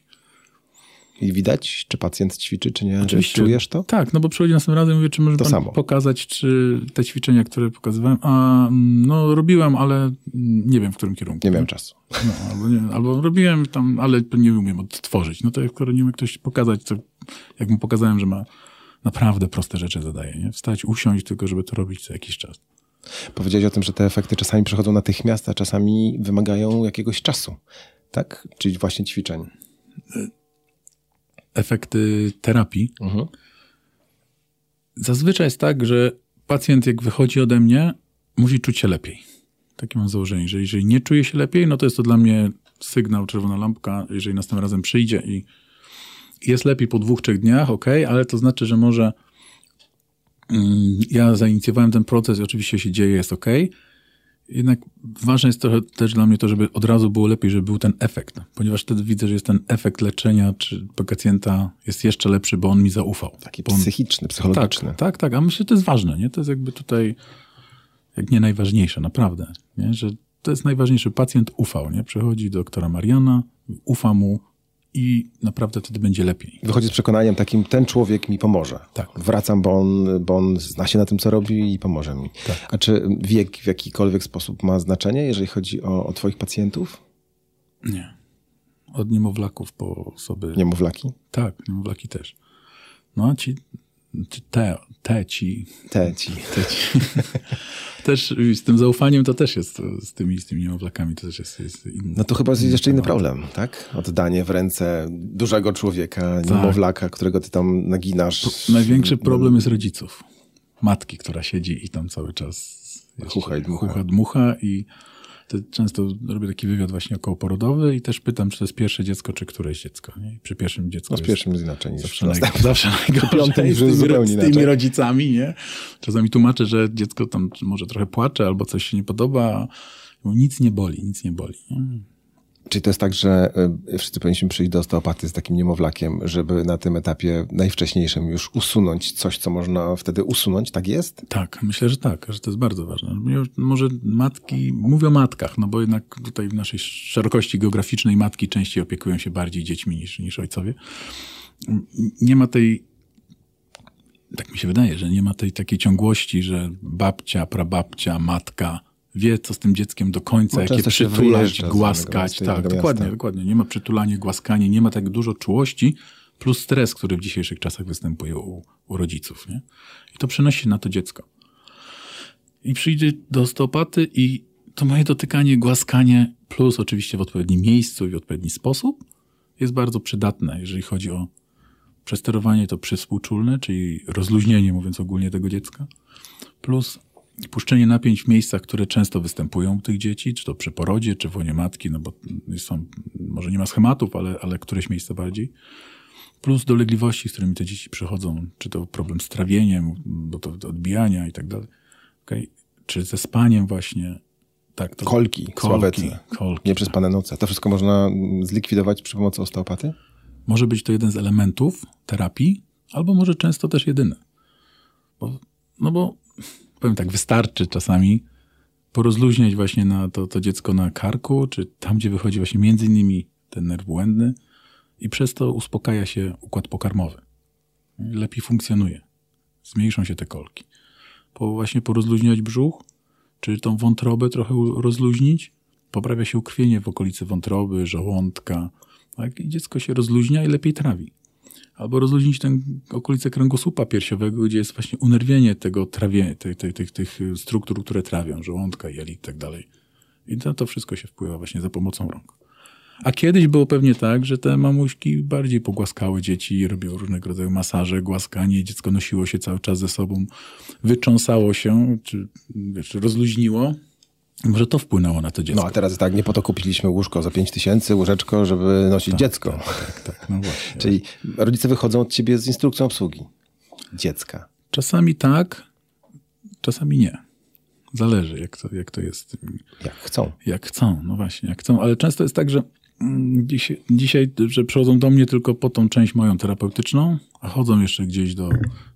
I widać, czy pacjent ćwiczy, czy nie? Oczywiście. Czujesz to? Tak, no bo przychodzi następnym razem i mówię, czy może to pan samo. pokazać, czy te ćwiczenia, które pokazywałem, a no robiłem, ale nie wiem, w którym kierunku. Nie miałem czasu. No, albo, nie, albo robiłem tam, ale nie umiem odtworzyć. No to skoro nie umie ktoś pokazać, to jak mu pokazałem, że ma naprawdę proste rzeczy zadaje, nie? Wstać, usiąść tylko, żeby to robić co jakiś czas. Powiedziałeś o tym, że te efekty czasami przychodzą natychmiast, a czasami wymagają jakiegoś czasu, tak? Czyli właśnie ćwiczeń efekty terapii. Mhm. Zazwyczaj jest tak, że pacjent jak wychodzi ode mnie, musi czuć się lepiej. Takie mam założenie, że jeżeli nie czuje się lepiej, no to jest to dla mnie sygnał, czerwona lampka, jeżeli następnym razem przyjdzie i jest lepiej po dwóch, trzech dniach, ok, ale to znaczy, że może ja zainicjowałem ten proces i oczywiście się dzieje, jest ok, jednak ważne jest trochę też dla mnie to, żeby od razu było lepiej, żeby był ten efekt, ponieważ wtedy widzę, że jest ten efekt leczenia czy pacjenta jest jeszcze lepszy, bo on mi zaufał. Taki on... psychiczny, psychologiczny. Tak, tak, tak, a myślę, że to jest ważne, nie? To jest jakby tutaj, jak nie najważniejsze, naprawdę, nie? Że to jest najważniejsze. Pacjent ufał, nie? Przychodzi do doktora Mariana, ufa mu, i naprawdę wtedy będzie lepiej. Wychodzi z przekonaniem takim, ten człowiek mi pomoże. Tak. Wracam, bo on, bo on zna się na tym, co robi i pomoże mi. Tak. A czy wiek w jakikolwiek sposób ma znaczenie, jeżeli chodzi o, o twoich pacjentów? Nie. Od niemowlaków po osoby... Niemowlaki? Tak, niemowlaki też. No, ci te, te ci. Te ci. Te ci. też z tym zaufaniem to też jest, z tymi, z tymi niemowlakami to też jest, jest inny, No to chyba jest jeszcze inny problem, tak? Oddanie w ręce dużego człowieka, tak. niemowlaka, którego ty tam naginasz. największy problem jest rodziców. Matki, która siedzi i tam cały czas Chucha i dmucha. Chucha, dmucha i to często robię taki wywiad właśnie okołoporodowy i też pytam, czy to jest pierwsze dziecko, czy któreś dziecko. Nie? Przy pierwszym dziecku No z pierwszym jest inaczej niż zawsze, naj, zawsze najgorzej z, tymi, z tymi rodzicami. Nie? Czasami tłumaczę, że dziecko tam może trochę płacze albo coś się nie podoba. Nic nie boli, nic nie boli. Nie? Czyli to jest tak, że y, wszyscy powinniśmy przyjść do osteopaty z takim niemowlakiem, żeby na tym etapie najwcześniejszym już usunąć coś, co można wtedy usunąć, tak jest? Tak, myślę, że tak, że to jest bardzo ważne. Może matki, mówię o matkach, no bo jednak tutaj w naszej szerokości geograficznej matki częściej opiekują się bardziej dziećmi niż, niż ojcowie. Nie ma tej, tak mi się wydaje, że nie ma tej takiej ciągłości, że babcia, prababcia, matka wie, co z tym dzieckiem do końca, No, jakie przytulać, głaskać. Tak, dokładnie, miasta. dokładnie. Nie ma przytulanie, głaskanie, nie ma tak dużo czułości, plus stres, który w dzisiejszych czasach występuje u, u rodziców. Nie? I to przenosi się na to dziecko. I przyjdzie do osteopaty i to moje dotykanie, głaskanie, plus oczywiście w odpowiednim miejscu i w odpowiedni sposób, jest bardzo przydatne, jeżeli chodzi o przesterowanie to przyspółczulne, czyli rozluźnienie, mówiąc ogólnie, tego dziecka, plus puszczenie napięć w miejscach, które często występują u tych dzieci, czy to przy porodzie, czy w łonie matki, no bo są, może nie ma schematów, ale, ale któreś miejsce bardziej. Plus dolegliwości, z którymi te dzieci przychodzą, czy to problem z trawieniem, bo to odbijania i tak dalej. Okay? Czy ze spaniem właśnie. Tak, to, Kolki, kolki, sławetne, kolki. nieprzespane noce. To wszystko można zlikwidować przy pomocy osteopaty? Może być to jeden z elementów terapii, albo może często też jedyny. Bo, no bo, powiem tak, wystarczy czasami porozluźniać właśnie na to, to dziecko na karku, czy tam, gdzie wychodzi właśnie między innymi ten nerw błędny i przez to uspokaja się układ pokarmowy. Lepiej funkcjonuje. Zmniejszą się te kolki. Po właśnie porozluźniać brzuch, czy tą wątrobę trochę rozluźnić, poprawia się ukrwienie w okolicy wątroby, żołądka, tak? I dziecko się rozluźnia i lepiej trawi. Albo rozluźnić tę okolicę kręgosłupa piersiowego, gdzie jest właśnie unerwienie tego trawie, tych, tych, tych, tych struktur, które trawią, żołądka, jelit i tak dalej. I to, to wszystko się wpływa właśnie za pomocą rąk. A kiedyś było pewnie tak, że te mamuśki bardziej pogłaskały dzieci, robiły różnego rodzaju masaże, głaskanie, dziecko nosiło się cały czas ze sobą, wycząsało się, czy wiesz, rozluźniło. Może to wpłynęło na to dziecko. No a teraz tak, nie po to kupiliśmy łóżko za 5 tysięcy, łóżeczko, żeby nosić dziecko. Tak, tak, no właśnie. Czyli rodzice wychodzą od ciebie z instrukcją obsługi dziecka. Czasami tak, czasami nie. Zależy, jak to, jak to jest. Jak chcą. Jak chcą, no właśnie, jak chcą. Ale często jest tak, że mm, dzisiaj, dzisiaj że przychodzą do mnie tylko po tą część moją terapeutyczną, a chodzą jeszcze gdzieś do,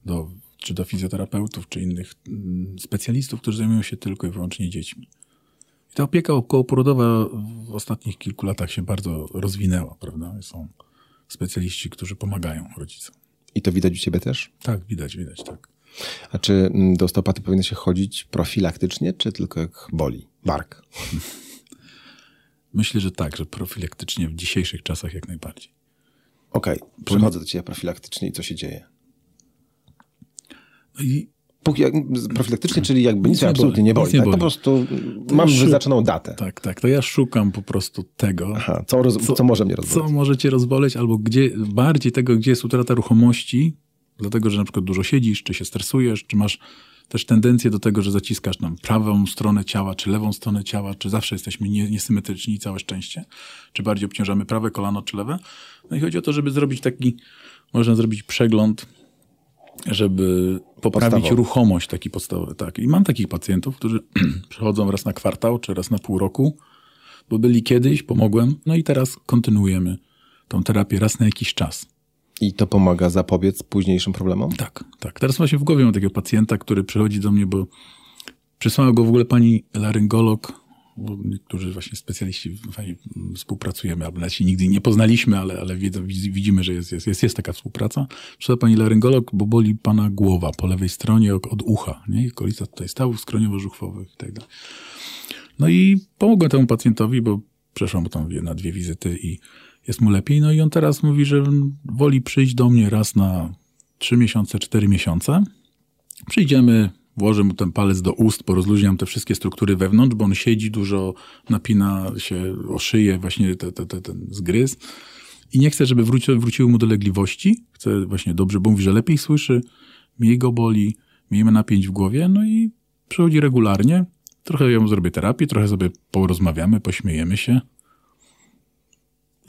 do czy do fizjoterapeutów, czy innych mm, specjalistów, którzy zajmują się tylko i wyłącznie dziećmi. I ta opieka okołoporodowa w ostatnich kilku latach się bardzo rozwinęła, prawda? Są specjaliści, którzy pomagają rodzicom. I to widać u ciebie też? Tak, widać, widać, tak. A czy mm, do osteopaty powinno się chodzić profilaktycznie, czy tylko jak boli? Bark. Myślę, że tak, że profilaktycznie w dzisiejszych czasach jak najbardziej. Okej, przychodzę do ciebie profilaktycznie i co się dzieje? No i Póki, jak, profilaktycznie, czyli jakby nic, Nic nie absolutnie boli, nie boli. nie tak? boli. Po prostu To mam szuk- wyznaczoną datę. tak, tak, to ja szukam po prostu tego, Aha, co, roz, co, może mnie rozboleć? co może cię rozboleć, albo gdzie, bardziej tego, gdzie jest utrata ruchomości, dlatego, że na przykład dużo siedzisz, czy się stresujesz, czy masz też tendencję do tego, że zaciskasz nam prawą stronę ciała, czy lewą stronę ciała, czy zawsze jesteśmy nie, niesymetryczni, całe szczęście, czy bardziej obciążamy prawe kolano, czy lewe. No i chodzi o to, żeby zrobić taki, można zrobić przegląd, żeby poprawić Podstawowy. ruchomość taki podstawowy. Tak. I mam takich pacjentów, którzy przychodzą raz na kwartał, czy raz na pół roku, bo byli kiedyś, pomogłem, no i teraz kontynuujemy tą terapię raz na jakiś czas. I to pomaga zapobiec późniejszym problemom? Tak, tak. Teraz właśnie w głowie mam takiego pacjenta, który przychodzi do mnie, bo przysłała go w ogóle pani laryngolog, bo niektórzy właśnie specjaliści współpracujemy, albo nawet się nigdy nie poznaliśmy, ale, ale wiedzą, widzimy, że jest, jest, jest, jest taka współpraca. Przysłała pani laryngolog, bo boli pana głowa po lewej stronie od, od ucha, nie? I okolica tutaj stawów skroniowo-żuchwowych i tak dalej. No i pomogłem temu pacjentowi, bo przeszłam tam na dwie wizyty i jest mu lepiej. No i on teraz mówi, że woli przyjść do mnie raz na trzy miesiące, cztery miesiące. Przyjdziemy, włożę mu ten palec do ust, porozluźniam te wszystkie struktury wewnątrz, bo on siedzi dużo, napina się o szyję, właśnie te, te, te, ten zgryz. I nie chcę, żeby wróci, wróciły mu dolegliwości. Chcę właśnie dobrze, bo mówi, że lepiej słyszy, mniej go boli, miejmy napięć w głowie, no i przychodzi regularnie, trochę ją zrobię terapii, trochę sobie porozmawiamy, pośmiejemy się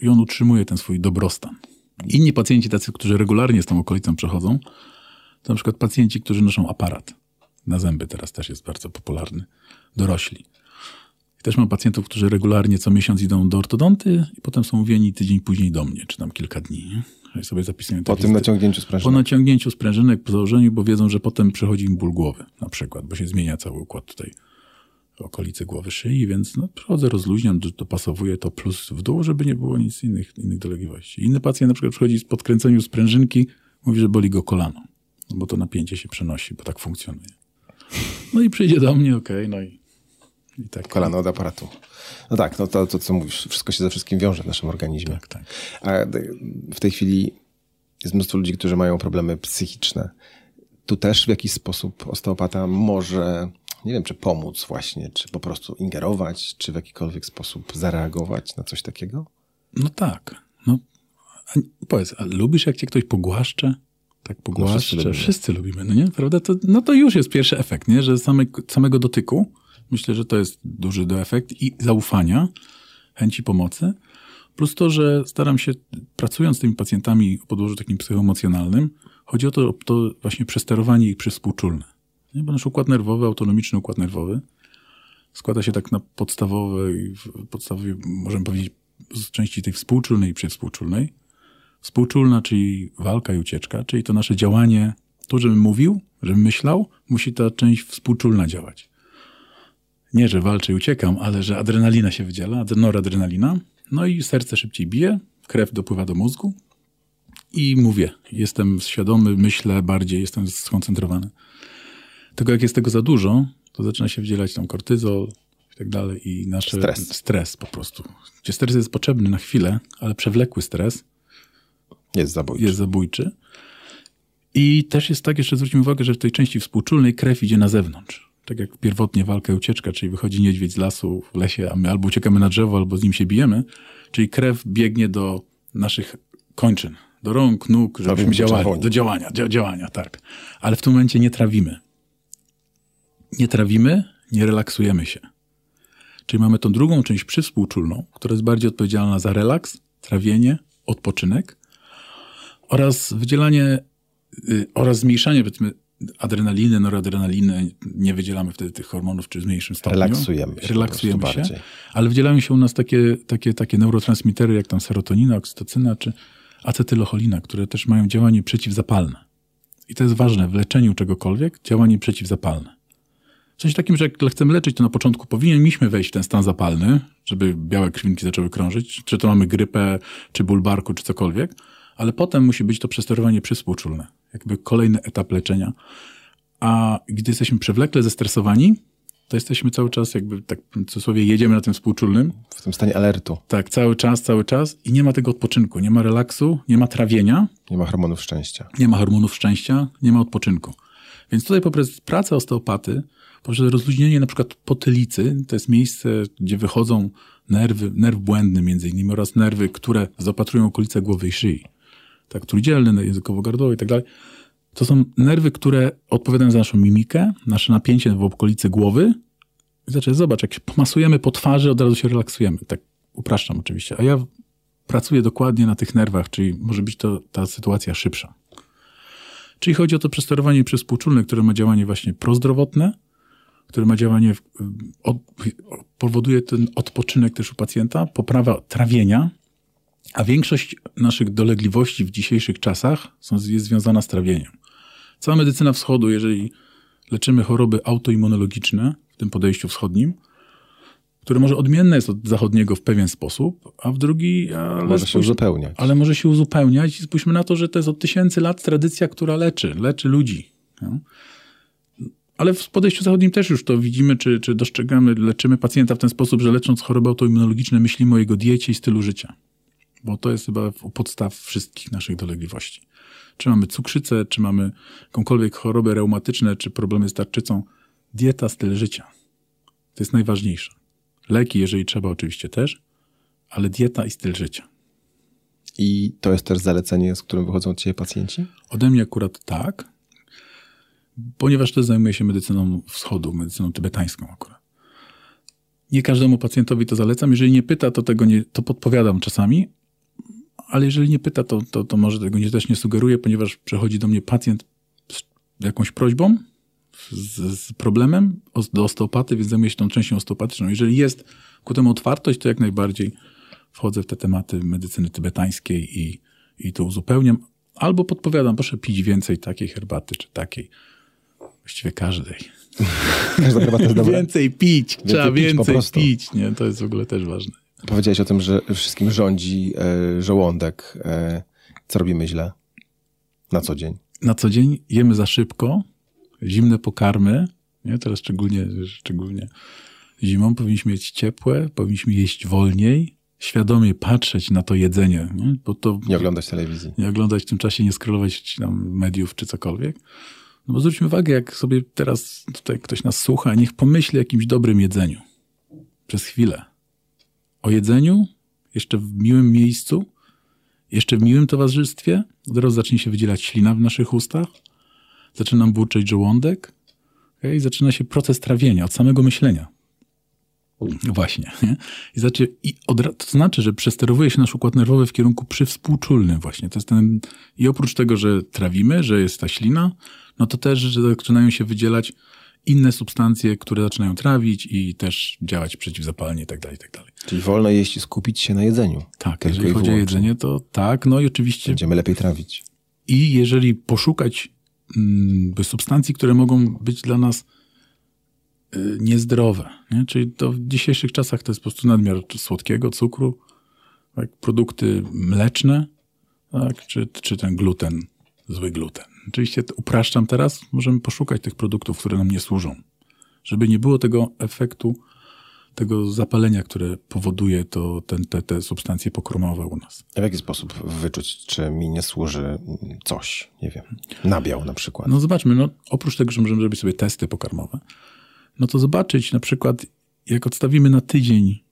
i on utrzymuje ten swój dobrostan. Inni pacjenci, tacy, którzy regularnie z tą okolicą przechodzą, to na przykład pacjenci, którzy noszą aparat na zęby, teraz też jest bardzo popularny, dorośli. Też mam pacjentów, którzy regularnie co miesiąc idą do ortodonty i potem są mówieni tydzień później do mnie, czy tam kilka dni. nie? I sobie zapisują Po tym naciągnięciu Po sprężynek. naciągnięciu sprężynek, po założeniu, bo wiedzą, że potem przychodzi im ból głowy, na przykład, bo się zmienia cały układ tutaj okolicy głowy, szyi, więc no, przychodzę, rozluźniam, do- dopasowuję to plus w dół, żeby nie było nic innych, innych dolegliwości. Inny pacjent na przykład przychodzi z podkręceniu sprężynki, mówi, że boli go kolano, no bo to napięcie się przenosi, bo tak funkcjonuje. No i przyjdzie do mnie, okej, no i, i tak. Kolano od aparatu. No tak, no to, to co mówisz, wszystko się ze wszystkim wiąże w naszym organizmie. Tak, tak. A w tej chwili jest mnóstwo ludzi, którzy mają problemy psychiczne. Tu też w jakiś sposób osteopata może, nie wiem, czy pomóc właśnie, czy po prostu ingerować, czy w jakikolwiek sposób zareagować na coś takiego? No tak. No, a powiedz, a lubisz jak cię ktoś pogłaszcze? Tak pogłaszcze. wszyscy lubimy. wszyscy lubimy, no nie? Prawda? To, no to już jest pierwszy efekt, nie? Że same, samego dotyku, myślę, że to jest duży do efekt i zaufania, chęci pomocy. Plus to, że staram się, pracując z tymi pacjentami o podłożu takim psychoemocjonalnym, chodzi o to, o to właśnie przesterowanie ich przez współczulne. Nie? Bo nasz układ nerwowy, autonomiczny układ nerwowy, składa się tak na podstawowej, podstawowej, możemy powiedzieć, z części tej współczulnej i przywspółczulnej. Współczulna, czyli walka i ucieczka, czyli to nasze działanie, to, żebym mówił, żebym myślał, musi ta część współczulna działać. Nie, że walczę i uciekam, ale że adrenalina się wydziela, adre- noradrenalina, no i serce szybciej bije, krew dopływa do mózgu i mówię, jestem świadomy, myślę bardziej, jestem skoncentrowany. Tylko jak jest tego za dużo, to zaczyna się wydzielać tam kortyzol i tak dalej i nasz Stres. stres po prostu. Gdzie stres jest potrzebny na chwilę, ale przewlekły stres Jest zabójczy. jest zabójczy. I też jest tak, jeszcze zwróćmy uwagę, że w tej części współczulnej krew idzie na zewnątrz. Tak jak pierwotnie walka i ucieczka, czyli wychodzi niedźwiedź z lasu w lesie, a my albo uciekamy na drzewo, albo z nim się bijemy. Czyli krew biegnie do naszych kończyn, do rąk, nóg, żebyśmy działali. Do działania, dzia- działania, tak. Ale w tym momencie nie trawimy. Nie trawimy, nie relaksujemy się. Czyli mamy tą drugą część przywspółczulną, która jest bardziej odpowiedzialna za relaks, trawienie, odpoczynek oraz wydzielanie y, oraz zmniejszanie powiedzmy adrenaliny, noradrenaliny, nie wydzielamy wtedy tych hormonów, czy w mniejszym stopniu. Relaksujemy się Relaksujemy się, bardziej. ale wydzielają się u nas takie, takie, takie neurotransmitery, jak tam serotonina, oksytocyna, czy acetylocholina, które też mają działanie przeciwzapalne. I to jest ważne w leczeniu czegokolwiek, działanie przeciwzapalne. W sensie takim, że jak chcemy leczyć, to na początku powinniśmy wejść w ten stan zapalny, żeby białe krwinki zaczęły krążyć, czy to mamy grypę, czy ból barku, czy cokolwiek, ale potem musi być to przesterowanie przyspółczulne, jakby kolejny etap leczenia. A gdy jesteśmy przewlekle zestresowani, to jesteśmy cały czas jakby tak w cudzysłowie jedziemy na tym współczulnym, W tym stanie alertu. tak, cały czas, cały czas i nie ma tego odpoczynku, nie ma relaksu, nie ma trawienia, Nie ma hormonów szczęścia. nie ma hormonów szczęścia, nie ma odpoczynku. Więc tutaj poprzez pracę osteopaty, poprzez rozluźnienie na przykład potylicy, to jest miejsce, gdzie wychodzą nerwy, nerw błędny między innymi oraz nerwy, które zapatrują okolice głowy i szyi. Tak, trójdzielny, językowo-gardłowy i tak dalej. To są nerwy, które odpowiadają za naszą mimikę, nasze napięcie w okolicy głowy. Znaczy, zobacz, jak się pomasujemy po twarzy, od razu się relaksujemy. Tak upraszczam oczywiście. A ja pracuję dokładnie na tych nerwach, czyli może być to ta sytuacja szybsza. Czyli chodzi o to przesterowanie przyspółczulne, które ma działanie właśnie prozdrowotne, które ma działanie, od, powoduje ten odpoczynek też u pacjenta, poprawa trawienia, a większość naszych dolegliwości w dzisiejszych czasach są, jest związana z trawieniem. Cała medycyna wschodu, jeżeli leczymy choroby autoimmunologiczne w tym podejściu wschodnim, które może odmienne jest od zachodniego w pewien sposób, a w drugi... Ale Może się uzupełniać. ale może się uzupełniać i spójrzmy na to, że to jest od tysięcy lat tradycja, która leczy, leczy ludzi. No. Ale w podejściu zachodnim też już to widzimy, czy, czy dostrzegamy, leczymy pacjenta w ten sposób, że lecząc choroby autoimmunologiczne myślimy o jego diecie i stylu życia. Bo to jest chyba u podstaw wszystkich naszych dolegliwości. Czy mamy cukrzycę, czy mamy jakąkolwiek chorobę reumatyczne, czy problemy z tarczycą. Dieta, styl życia. To jest najważniejsze. Leki, jeżeli trzeba, oczywiście też, ale dieta i styl życia. I to jest też zalecenie, z którym wychodzą ci pacjenci? Ode mnie akurat tak. ponieważ też zajmuję się medycyną wschodu, medycyną tybetańską akurat. Nie każdemu pacjentowi to zalecam. Jeżeli nie pyta, to tego nie, to podpowiadam czasami, ale jeżeli nie pyta, to, to, to może tego nie, też nie sugeruję, ponieważ przychodzi do mnie pacjent z jakąś prośbą, z, z problemem do osteopaty, więc zajmuję się tą częścią osteopatyczną. Jeżeli jest ku temu otwartość, to jak najbardziej wchodzę w te tematy medycyny tybetańskiej i, i to uzupełniam. Albo podpowiadam, proszę pić więcej takiej herbaty czy takiej. Właściwie każdej. Każda herbata jest dobra. Więcej pić, trzeba pić więcej pić. Nie? To jest w ogóle też ważne. Powiedziałeś o tym, że wszystkim rządzi e, żołądek. E, co robimy źle na co dzień? Na co dzień jemy za szybko, zimne pokarmy. Nie? Teraz szczególnie, szczególnie zimą powinniśmy jeść ciepłe, powinniśmy jeść wolniej, świadomie patrzeć na to jedzenie, nie? bo to Nie oglądać telewizji. nie oglądać w tym czasie, nie scrollować tam mediów czy cokolwiek. No bo zwróćmy uwagę, jak sobie teraz tutaj ktoś nas słucha, niech pomyśli o jakimś dobrym jedzeniu. Przez chwilę. O jedzeniu, jeszcze w miłym miejscu, jeszcze w miłym towarzystwie. Od razu zacznie się wydzielać ślina w naszych ustach. Zaczyna burczeć żołądek. Okay? Zaczyna się proces trawienia od samego myślenia. Właśnie. Nie? I, znaczy, i od, to znaczy, że przesterowuje się nasz układ nerwowy w kierunku przywspółczulnym właśnie. To jest ten, I oprócz tego, że trawimy, że jest ta ślina, no to też, że zaczynają się wydzielać inne substancje, które zaczynają trawić i też działać przeciwzapalnie i tak Czyli wolno jeść i skupić się na jedzeniu. Tak, Tylko jeżeli chodzi o jedzenie, to tak, no i oczywiście Będziemy lepiej trawić. i jeżeli poszukać mm, substancji, które mogą być dla nas y, niezdrowe, nie? czyli to w dzisiejszych czasach to jest po prostu nadmiar słodkiego, cukru, tak? produkty mleczne, tak? czy, czy ten gluten, zły gluten. Oczywiście upraszczam teraz, możemy poszukać tych produktów, które nam nie służą, żeby nie było tego efektu, tego zapalenia, które powoduje to, ten, te, te substancje pokrmowe u nas. A w jaki sposób wyczuć, czy mi nie służy coś? Nie wiem. Nabiał na przykład. No zobaczmy, no oprócz tego, że możemy zrobić sobie testy pokarmowe, no to zobaczyć na przykład, jak odstawimy na tydzień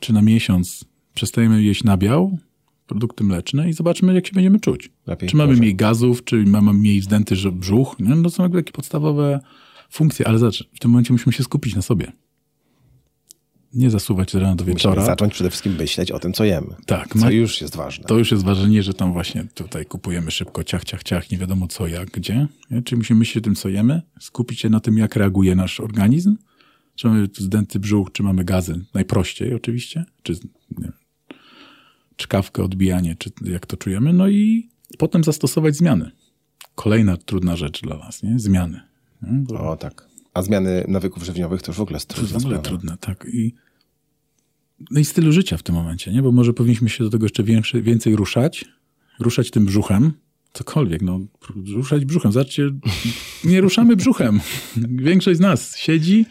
czy na miesiąc, przestajemy jeść nabiał, produkty mleczne i zobaczmy, jak się będziemy czuć. Lepiej, czy mamy mniej gazów, czy mamy mniej wzdęty że- brzuch. Nie? No to są jakby takie podstawowe funkcje, ale zobacz, w tym momencie musimy się skupić na sobie. Nie zasuwać z rana do Musimy wieczora. zacząć przede wszystkim myśleć o tym, co jemy. Tak, Co ma- już jest ważne. To już jest ważenie, że tam właśnie tutaj kupujemy szybko ciach, ciach, ciach, nie wiadomo co, jak, gdzie. Nie? Czyli musimy myśleć o tym, co jemy, skupić się na tym, jak reaguje nasz organizm. Czy mamy zdęty brzuch, czy mamy gazy. Najprościej oczywiście. Czy nie czkawkę, odbijanie, czy jak to czujemy. No i potem zastosować zmiany. Kolejna trudna rzecz dla nas, nie? Zmiany. Nie? O tak. A zmiany nawyków żywieniowych to już w ogóle jest to jest trudna w ogóle sprawa. trudne, tak. I, no i stylu życia w tym momencie, nie? Bo może powinniśmy się do tego jeszcze większy, więcej ruszać, ruszać tym brzuchem, cokolwiek, no, ruszać brzuchem. Zobaczcie, nie ruszamy brzuchem. Większość z nas siedzi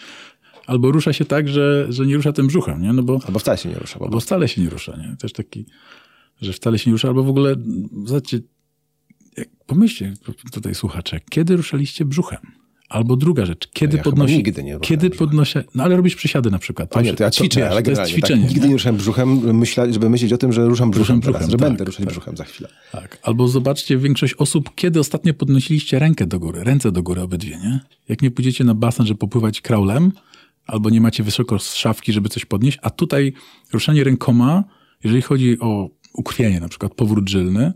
albo rusza się tak, że, że nie rusza tym brzuchem, nie? No bo, Albo wcale się nie rusza. Bo albo wcale się nie rusza, nie? Też taki, że wcale się nie rusza, albo w ogóle, zobaczcie, jak, pomyślcie tutaj słuchacze, kiedy ruszaliście brzuchem? Albo druga rzecz, kiedy Ja chyba podnosi, nigdy nie ruszałem kiedy podnosi, no ale robisz przysiady na przykład. A nie, to ja ćwiczę, wiesz, ale to jest generalnie ćwiczenie. tak, nigdy nie ruszałem brzuchem, myśla, żeby myśleć o tym, że ruszam brzuchem, Ruszam teraz, brzuchem, że tak, będę ruszać tak. brzuchem za chwilę. Tak. Albo zobaczcie większość osób, kiedy ostatnio podnosiliście rękę do góry, ręce do góry obydwie, nie? Jak nie pójdziecie na basen, żeby popływać kraulem, albo nie macie wysoko z szafki, żeby coś podnieść, a tutaj ruszanie rękoma, jeżeli chodzi o ukrwienie, na przykład powrót żylny,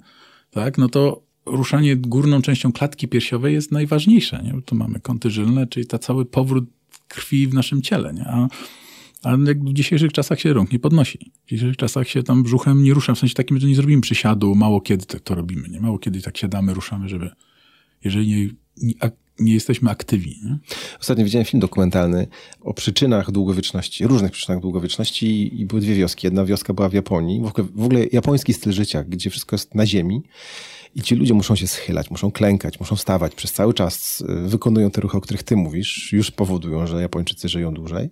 tak, no to ruszanie górną częścią klatki piersiowej jest najważniejsze, nie? Bo tu mamy kąty żylne, czyli ta cały powrót krwi w naszym ciele, nie? A, a w dzisiejszych czasach się rąk nie podnosi. W dzisiejszych czasach się tam brzuchem nie ruszam, w sensie takim, że nie zrobimy przysiadu, mało kiedy to, to robimy, nie? Mało kiedy tak siadamy, ruszamy, żeby, jeżeli nie, nie, nie jesteśmy aktywni, nie? Ostatnio widziałem film dokumentalny o przyczynach długowieczności, różnych przyczynach długowieczności i były dwie wioski. Jedna wioska była w Japonii, w ogóle, w ogóle japoński styl życia, gdzie wszystko jest na ziemi i ci ludzie muszą się schylać, muszą klękać, muszą wstawać przez cały czas, y, wykonują te ruchy, o których ty mówisz, już powodują, że Japończycy żyją dłużej.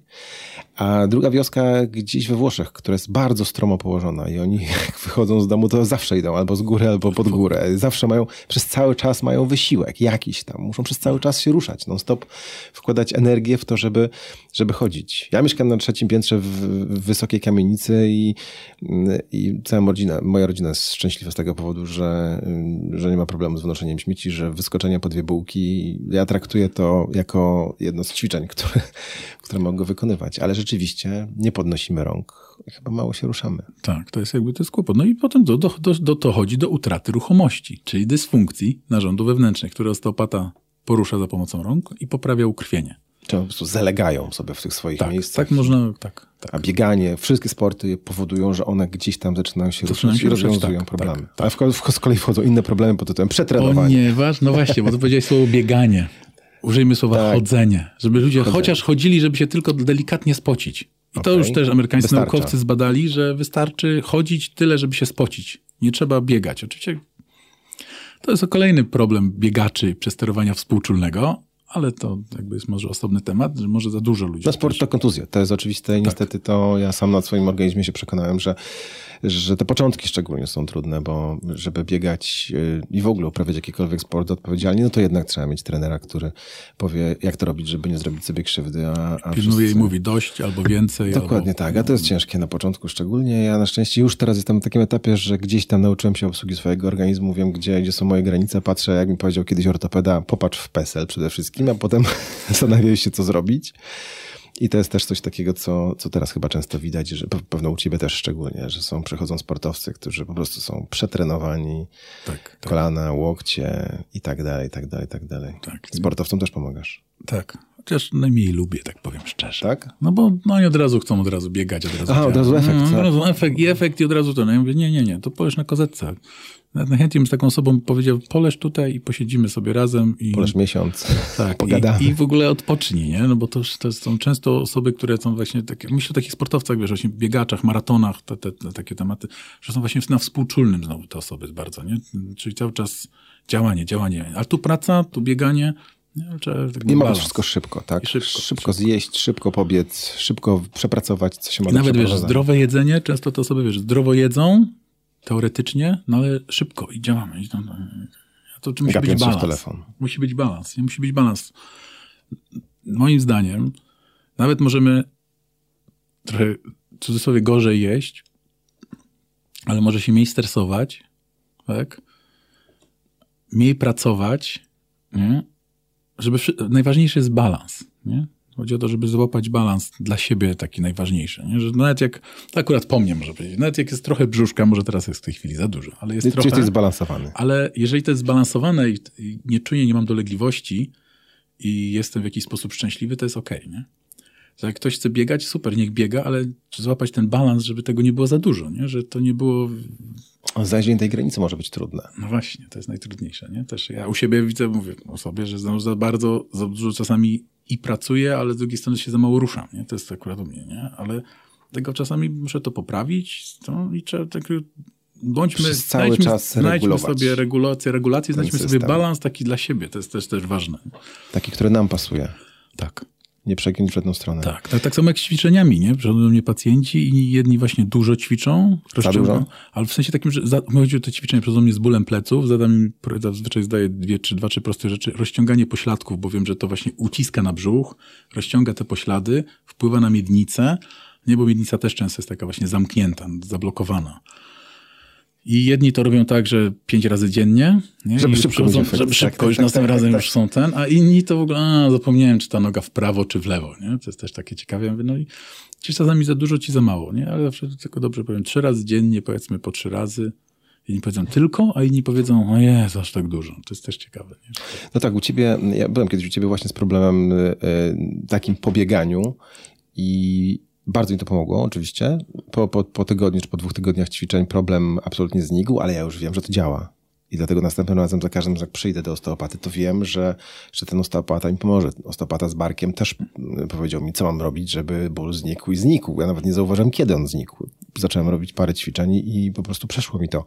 A druga wioska gdzieś we Włoszech, która jest bardzo stromo położona i oni jak wychodzą z domu, to zawsze idą albo z góry, albo pod górę. Zawsze mają, przez cały czas mają wysiłek jakiś tam. Muszą przez cały czas się ruszać, non stop wkładać energię w to, żeby, żeby chodzić. Ja mieszkam na trzecim piętrze w, w wysokiej kamienicy i, i cała rodzina, moja rodzina jest szczęśliwa z tego powodu, że ym, że nie ma problemu z wnoszeniem śmieci, że wyskoczenie po dwie bułki, ja traktuję to jako jedno z ćwiczeń, które, które mogę wykonywać, ale rzeczywiście nie podnosimy rąk, chyba mało się ruszamy. Tak, to jest jakby to jest kłopot. No i potem do, do, do, do, dochodzi do utraty ruchomości, czyli dysfunkcji narządu wewnętrznych, które osteopata porusza za pomocą rąk i poprawia ukrwienie. Czy po prostu zalegają sobie w tych swoich Tak, miejscach. tak można, tak, tak. A bieganie, wszystkie sporty powodują, że one gdzieś tam zaczynają się Zaczynają ruszać się i rozwiązują tak, problemy. tak, Ale w, w, z kolei wchodzą inne problemy pod tytułem przetrenowanie. Ponieważ, no właśnie, bo to powiedziałeś słowo bieganie. Użyjmy słowa Tak. chodzenie, żeby ludzie chociaż chodzili, żeby się tylko delikatnie spocić. I to Okej. już też amerykańscy Wystarcza. naukowcy zbadali, że wystarczy chodzić tyle, żeby się spocić. Nie trzeba biegać. Oczywiście to jest kolejny problem biegaczy przesterowania współczulnego, ale to jakby jest może osobny temat, że może za dużo ludzi. No sport to kontuzja, to jest oczywiste i niestety to ja sam na swoim organizmie się przekonałem, że, że te początki szczególnie są trudne, bo żeby biegać yy, i w ogóle uprawiać jakikolwiek sport odpowiedzialnie, no to jednak trzeba mieć trenera, który powie, jak to robić, żeby nie zrobić sobie krzywdy, a, a Pilnuje i wszyscy- mówi dość albo więcej. Dokładnie albo... tak, a to jest ciężkie na początku szczególnie. Ja na szczęście już teraz jestem na takim etapie, że gdzieś tam nauczyłem się obsługi swojego organizmu, wiem gdzie, gdzie są moje granice, patrzę, jak mi powiedział kiedyś ortopeda, popatrz w PESEL przede wszystkim, a potem zastanawiam się, co zrobić. I to jest też coś takiego, co, co teraz chyba często widać, że pe- pewno u ciebie też szczególnie, że są, przychodzą sportowcy, którzy po prostu są przetrenowani, Tak, tak, kolana, łokcie i tak dalej, i tak dalej, i tak dalej. tak. Sportowcom też pomagasz, tak. Chociaż najmniej lubię, tak powiem szczerze. tak? No bo no oni od razu chcą od razu biegać, od razu. Aha, od razu efekt, No, od razu efekt i efekt i od razu to. No ja mówię, nie, nie, nie, to poleż na kozetce. Nawet najchętniej bym z taką osobą powiedział, poleż tutaj i posiedzimy sobie razem i, Poleż miesiąc, tak, pogadamy. i, i w ogóle odpocznij, nie? No bo to, to są często osoby, które są właśnie takie, myślę o takich sportowcach, wiesz, właśnie biegaczach, maratonach, te, te, te, takie tematy, że są właśnie na współczulnym znowu te osoby bardzo, nie? Czyli cały czas działanie, działanie. A tu praca, tu bieganie, nie? Tak Nie ma wszystko szybko, tak? I szybko, szybko zjeść, szybko pobiec, szybko przepracować, co się ma I do nawet wiesz, zdrowe jedzenie, często te osoby wiesz, zdrowo jedzą, teoretycznie, no ale szybko i działamy. I to, no, to musi Gapiąc być balans. telefon. Musi być balans. Nie musi być balans. Moim zdaniem, nawet możemy trochę w cudzysłowie gorzej jeść, ale może się mniej stresować, tak? Mniej pracować, nie? Żeby, najważniejszy jest balans, nie? Chodzi o to, żeby złapać balans dla siebie taki najważniejszy, nie? Że nawet jak, to akurat po mnie może powiedzieć, nawet jak jest trochę brzuszka, może teraz jest w tej chwili za dużo, ale jest Czy trochę... jesteś zbalansowany? Ale jeżeli to jest zbalansowane i, i nie czuję, nie mam dolegliwości i jestem w jakiś sposób szczęśliwy, to jest okej, nie? Że jak ktoś chce biegać, super, niech biega, ale złapać ten balans, żeby tego nie było za dużo, nie? Że to nie było... Zajrzenie tej granicy może być trudne. No właśnie, to jest najtrudniejsze, nie? Też ja u siebie widzę, mówię o sobie, że za bardzo, za dużo czasami i pracuję, ale z drugiej strony się za mało ruszam, nie? To jest akurat u mnie, nie? Ale tego czasami muszę to poprawić to i trzeba tak... Bądźmy, Przez cały znajdźmy, czas znajdźmy sobie regulację, regulację, znajdźmy sobie system. balans taki dla siebie, to jest też, też ważne. Taki, który nam pasuje. Tak. Nie przegiąć w żadną stronę. Tak, tak, tak samo jak z ćwiczeniami, nie? Przychodzą do mnie pacjenci i jedni właśnie dużo ćwiczą, dużo? ale w sensie takim, że za, chodzi o te ćwiczenia, przychodzą mnie z bólem pleców, zadam im, zazwyczaj zdaję dwie, czy dwa, trzy proste rzeczy, rozciąganie pośladków, bo wiem, że to właśnie uciska na brzuch, rozciąga te poślady, wpływa na miednicę, nie, bo miednica też często jest taka właśnie zamknięta, zablokowana. I jedni to robią tak, że pięć razy dziennie, nie? Żeby I szybko przychodzą- efekt. żeby Tak, szybko, tak, już tak, następnym tak, razem tak, już są ten, a inni to w ogóle, a, zapomniałem, czy ta noga w prawo, czy w lewo, nie? To jest też takie ciekawe. Ja mówię, no i ci czasami za dużo, ci za mało, nie? Ale zawsze tylko dobrze powiem, trzy razy dziennie, powiedzmy po trzy razy. Inni powiedzą tylko, a inni powiedzą, o jest, aż tak dużo. To jest też ciekawe, nie? No tak, u ciebie, ja byłem kiedyś u ciebie właśnie z problemem y, y, takim po bieganiu i bardzo mi to pomogło oczywiście. Po, po, po tygodniu czy po dwóch tygodniach ćwiczeń problem absolutnie znikł, ale ja już wiem, że to działa. I dlatego następnym razem za każdym, razem, jak przyjdę do osteopaty, to wiem, że, że ten osteopata mi pomoże. Osteopata z barkiem też y, powiedział mi, co mam robić, żeby ból znikł i znikł. Ja nawet nie zauważyłem, kiedy on znikł. Zacząłem robić parę ćwiczeń i po prostu przeszło mi to.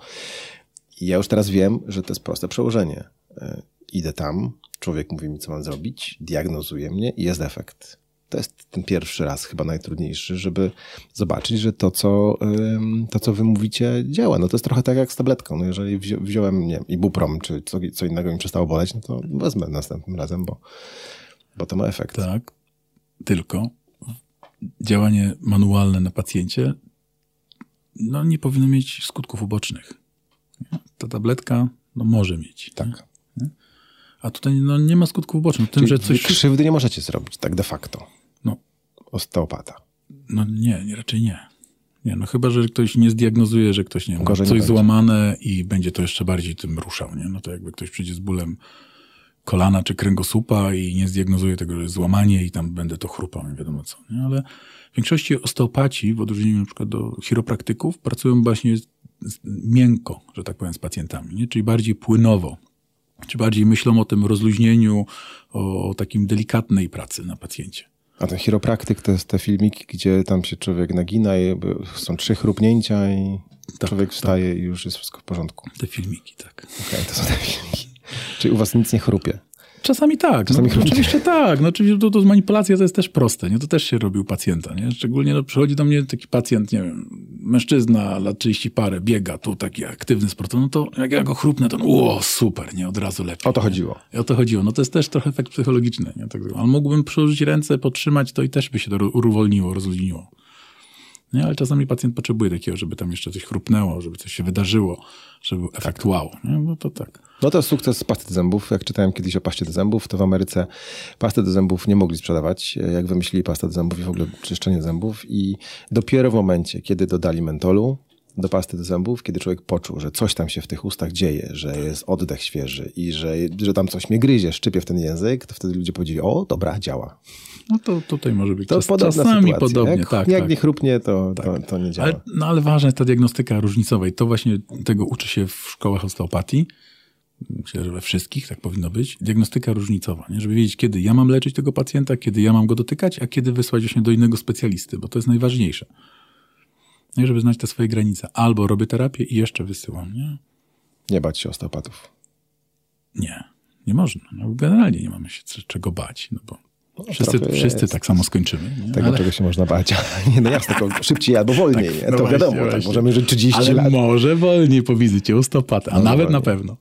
I ja już teraz wiem, że to jest proste przełożenie. Y, Idę tam, człowiek mówi mi, co mam zrobić, diagnozuje mnie i jest efekt. To jest ten pierwszy raz chyba najtrudniejszy, żeby zobaczyć, że to, co, to, co wy mówicie, działa. No to jest trochę tak jak z tabletką. No jeżeli wzi- wziąłem, nie wiem, ibuprom, czy co, co innego mi przestało boleć, no to wezmę następnym razem, bo, bo to ma efekt. Tak, tylko działanie manualne na pacjencie no, nie powinno mieć skutków ubocznych. Ta tabletka no może mieć. Tak. Nie? A tutaj no, nie ma skutków ubocznych. Tym, Czyli że coś... krzywdy nie możecie zrobić, tak de facto. Osteopata. no nie, nie, raczej nie. Nie, no chyba, że ktoś nie zdiagnozuje, że ktoś nie wiem, ma Gorzej coś złamane i będzie to jeszcze bardziej tym ruszał, nie? No to jakby ktoś przyjdzie z bólem kolana czy kręgosłupa i nie zdiagnozuje tego, że jest złamanie i tam będę to chrupał, nie wiadomo co, nie? Ale w większości osteopaci, w odróżnieniu na przykład do chiropraktyków, pracują właśnie miękko, że tak powiem, z pacjentami, nie? Czyli bardziej płynowo. Czy bardziej myślą o tym rozluźnieniu, o, o takim delikatnej pracy na pacjencie. A ten chiropraktyk to jest te filmiki, gdzie tam się człowiek nagina i są trzy chrupnięcia i Tak, człowiek wstaje i już jest wszystko w porządku. Te filmiki, tak. Okej, to są te filmiki. Czyli u was nic nie chrupie. Czasami tak. Czasami no, oczywiście tak. No, oczywiście to, to manipulacja to jest też proste. Nie? To też się robi u pacjenta. Nie? Szczególnie no, przychodzi do mnie taki pacjent, nie wiem, mężczyzna, lat 30 parę, biega tu, taki aktywny sportowy, no to jak ja go chrupnę, to o, super, nie? Od razu lepiej. O to chodziło. O to chodziło. No to jest też trochę efekt psychologiczny. Nie? Tak, ale mógłbym przyłożyć ręce, podtrzymać to i też by się to uwolniło, rozluźniło. Nie? Ale czasami pacjent potrzebuje takiego, żeby tam jeszcze coś chrupnęło, żeby coś się wydarzyło, żeby był efekt wow. Nie? No to tak. No to sukces pasty do zębów. Jak czytałem kiedyś o paście do zębów, to w Ameryce pastę do zębów nie mogli sprzedawać, jak wymyślili pastę do zębów i w ogóle czyszczenie zębów. I dopiero w momencie, kiedy dodali mentolu do pasty do zębów, kiedy człowiek poczuł, że coś tam się w tych ustach dzieje, że jest oddech świeży i że, że tam coś mnie gryzie, szczypie w ten język, to wtedy ludzie powiedzieli, o dobra, działa. No to tutaj może być To czas, czasami sytuacja. podobnie. Jak, tak, jak tak. nie chrupnie, to, to, to nie działa. Ale, no ale ważna jest ta diagnostyka różnicowa i to właśnie tego uczy się w szkołach osteopatii. Myślę, że we wszystkich tak powinno być. Diagnostyka różnicowa, nie? żeby wiedzieć, kiedy ja mam leczyć tego pacjenta, kiedy ja mam go dotykać, a kiedy wysłać właśnie do innego specjalisty, bo to jest najważniejsze. No i żeby znać te swoje granice. Albo robię terapię i jeszcze wysyłam, nie? Nie bać się osteopatów. Nie, nie można. No, generalnie nie mamy się czego bać, no bo wszyscy, trochę wszyscy jest. tak samo skończymy. Nie? Tego, czego się można bać. nie, no jasne, tylko szybciej albo wolniej. Tak, nie? no to właśnie, wiadomo, tak, właśnie. możemy żyć 30 Ale lat. może wolniej po wizycie u stopata, a Może nawet na wolniej. pewno.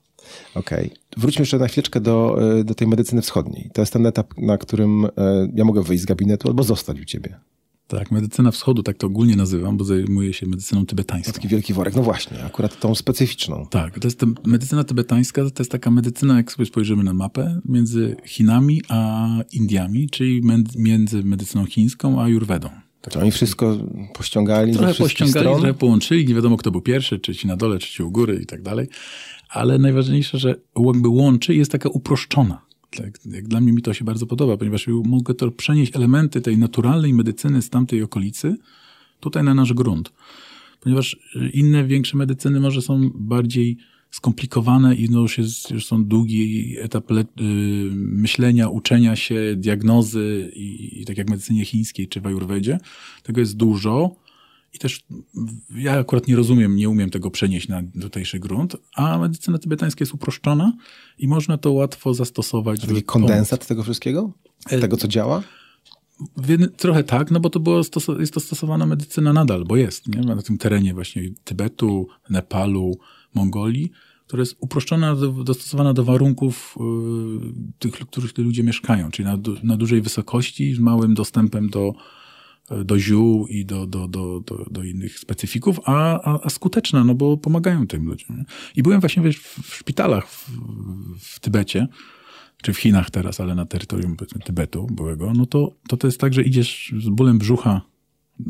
Okej. Wróćmy jeszcze na chwileczkę do, y, do tej medycyny wschodniej. To jest ten etap, na którym y, ja mogę wyjść z gabinetu albo zostać u ciebie. Tak, medycyna wschodu, tak to ogólnie nazywam, bo zajmuję się medycyną tybetańską. Taki wielki worek. No właśnie, akurat tą specyficzną. Tak, to jest ta medycyna tybetańska, to jest taka medycyna, jak sobie spojrzymy na mapę, między Chinami a Indiami, czyli między medycyną chińską a Ayurvedą. Tak. To oni wszystko pościągali Trochę pościągali, stron. trochę połączyli, nie wiadomo kto był pierwszy, czy ci na dole, czy ci u góry i tak dalej. Ale najważniejsze, że jakby łączy jest taka uproszczona. Tak, jak dla mnie mi to się bardzo podoba, ponieważ mogę to przenieść elementy tej naturalnej medycyny z tamtej okolicy tutaj na nasz grunt. Ponieważ y, inne, większe medycyny może są bardziej skomplikowane i no już, jest, już są długi etap le, y, myślenia, uczenia się, diagnozy i, i tak jak w medycynie chińskiej czy w ajurwedzie. Tego jest dużo i też ja akurat nie rozumiem, nie umiem tego przenieść na tutejszy grunt, a medycyna tybetańska jest uproszczona i można to łatwo zastosować. Taki kondensat tego wszystkiego? E, Tego, co działa? trochę tak, no bo to było jest to stosowana medycyna nadal, bo jest, nie? Na tym terenie właśnie Tybetu, Nepalu, Mongolii, która jest uproszczona, do, dostosowana do warunków y, tych, w których te ludzie mieszkają, czyli na, na dużej wysokości, z małym dostępem do, do ziół i do, do, do, do, do innych specyfików, a, a, a skuteczna, no bo pomagają tym ludziom. I byłem właśnie wiesz, w, szpitalach w, w Tybecie, czy w Chinach teraz, ale na terytorium Tybetu byłego, no to, to to jest tak, że idziesz z bólem brzucha,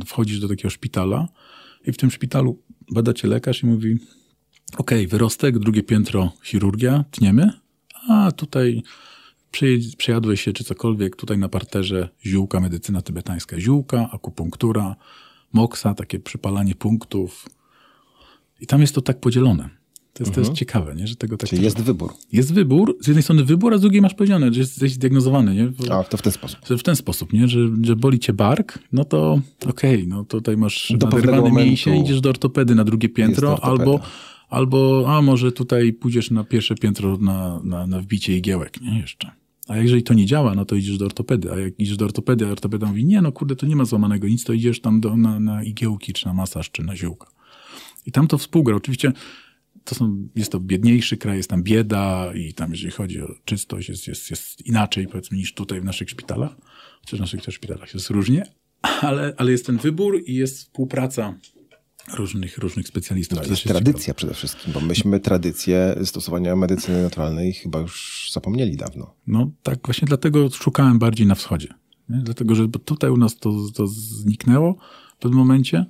wchodzisz do takiego szpitala i w tym szpitalu bada cię lekarz i mówi okej, wyrostek, drugie piętro chirurgia, tniemy, a tutaj przejadłeś się czy cokolwiek, tutaj na parterze ziółka, medycyna tybetańska, ziółka, akupunktura, moksa, takie przypalanie punktów i tam jest to tak podzielone. To jest, to jest ciekawe, nie? że tego tak Czyli jest wybór. jest wybór, z jednej strony wybór, a z drugiej masz powiedziane, że jesteś zdiagnozowany, nie? W, A, to w ten sposób. że w ten sposób, nie? Że, że boli cię bark, no to okej, no tutaj masz Do naderwane mięsie, idziesz do ortopedy na drugie piętro, albo, albo a może tutaj pójdziesz na pierwsze piętro na, na, na wbicie igiełek, nie? Jeszcze. A jeżeli to nie działa, no to idziesz do ortopedy. A jak idziesz do ortopedy, a ortopeda mówi, nie, no kurde, to nie ma złamanego nic, to idziesz tam do, na, na igiełki, czy na masaż, czy na ziółka. I tam to współgra. Oczywiście to są, jest to biedniejszy kraj, jest tam bieda i tam jeżeli chodzi o czystość jest, jest, jest inaczej powiedzmy niż tutaj w naszych szpitalach. Chociaż w naszych też szpitalach jest różnie, ale, ale jest ten wybór i jest współpraca różnych, różnych specjalistów. No, To jest tradycja ciekawe. przede wszystkim, bo myśmy tradycję stosowania medycyny naturalnej chyba już zapomnieli dawno. No tak, właśnie dlatego szukałem bardziej na wschodzie. Nie? Dlatego, że tutaj u nas to, to zniknęło w pewnym momencie.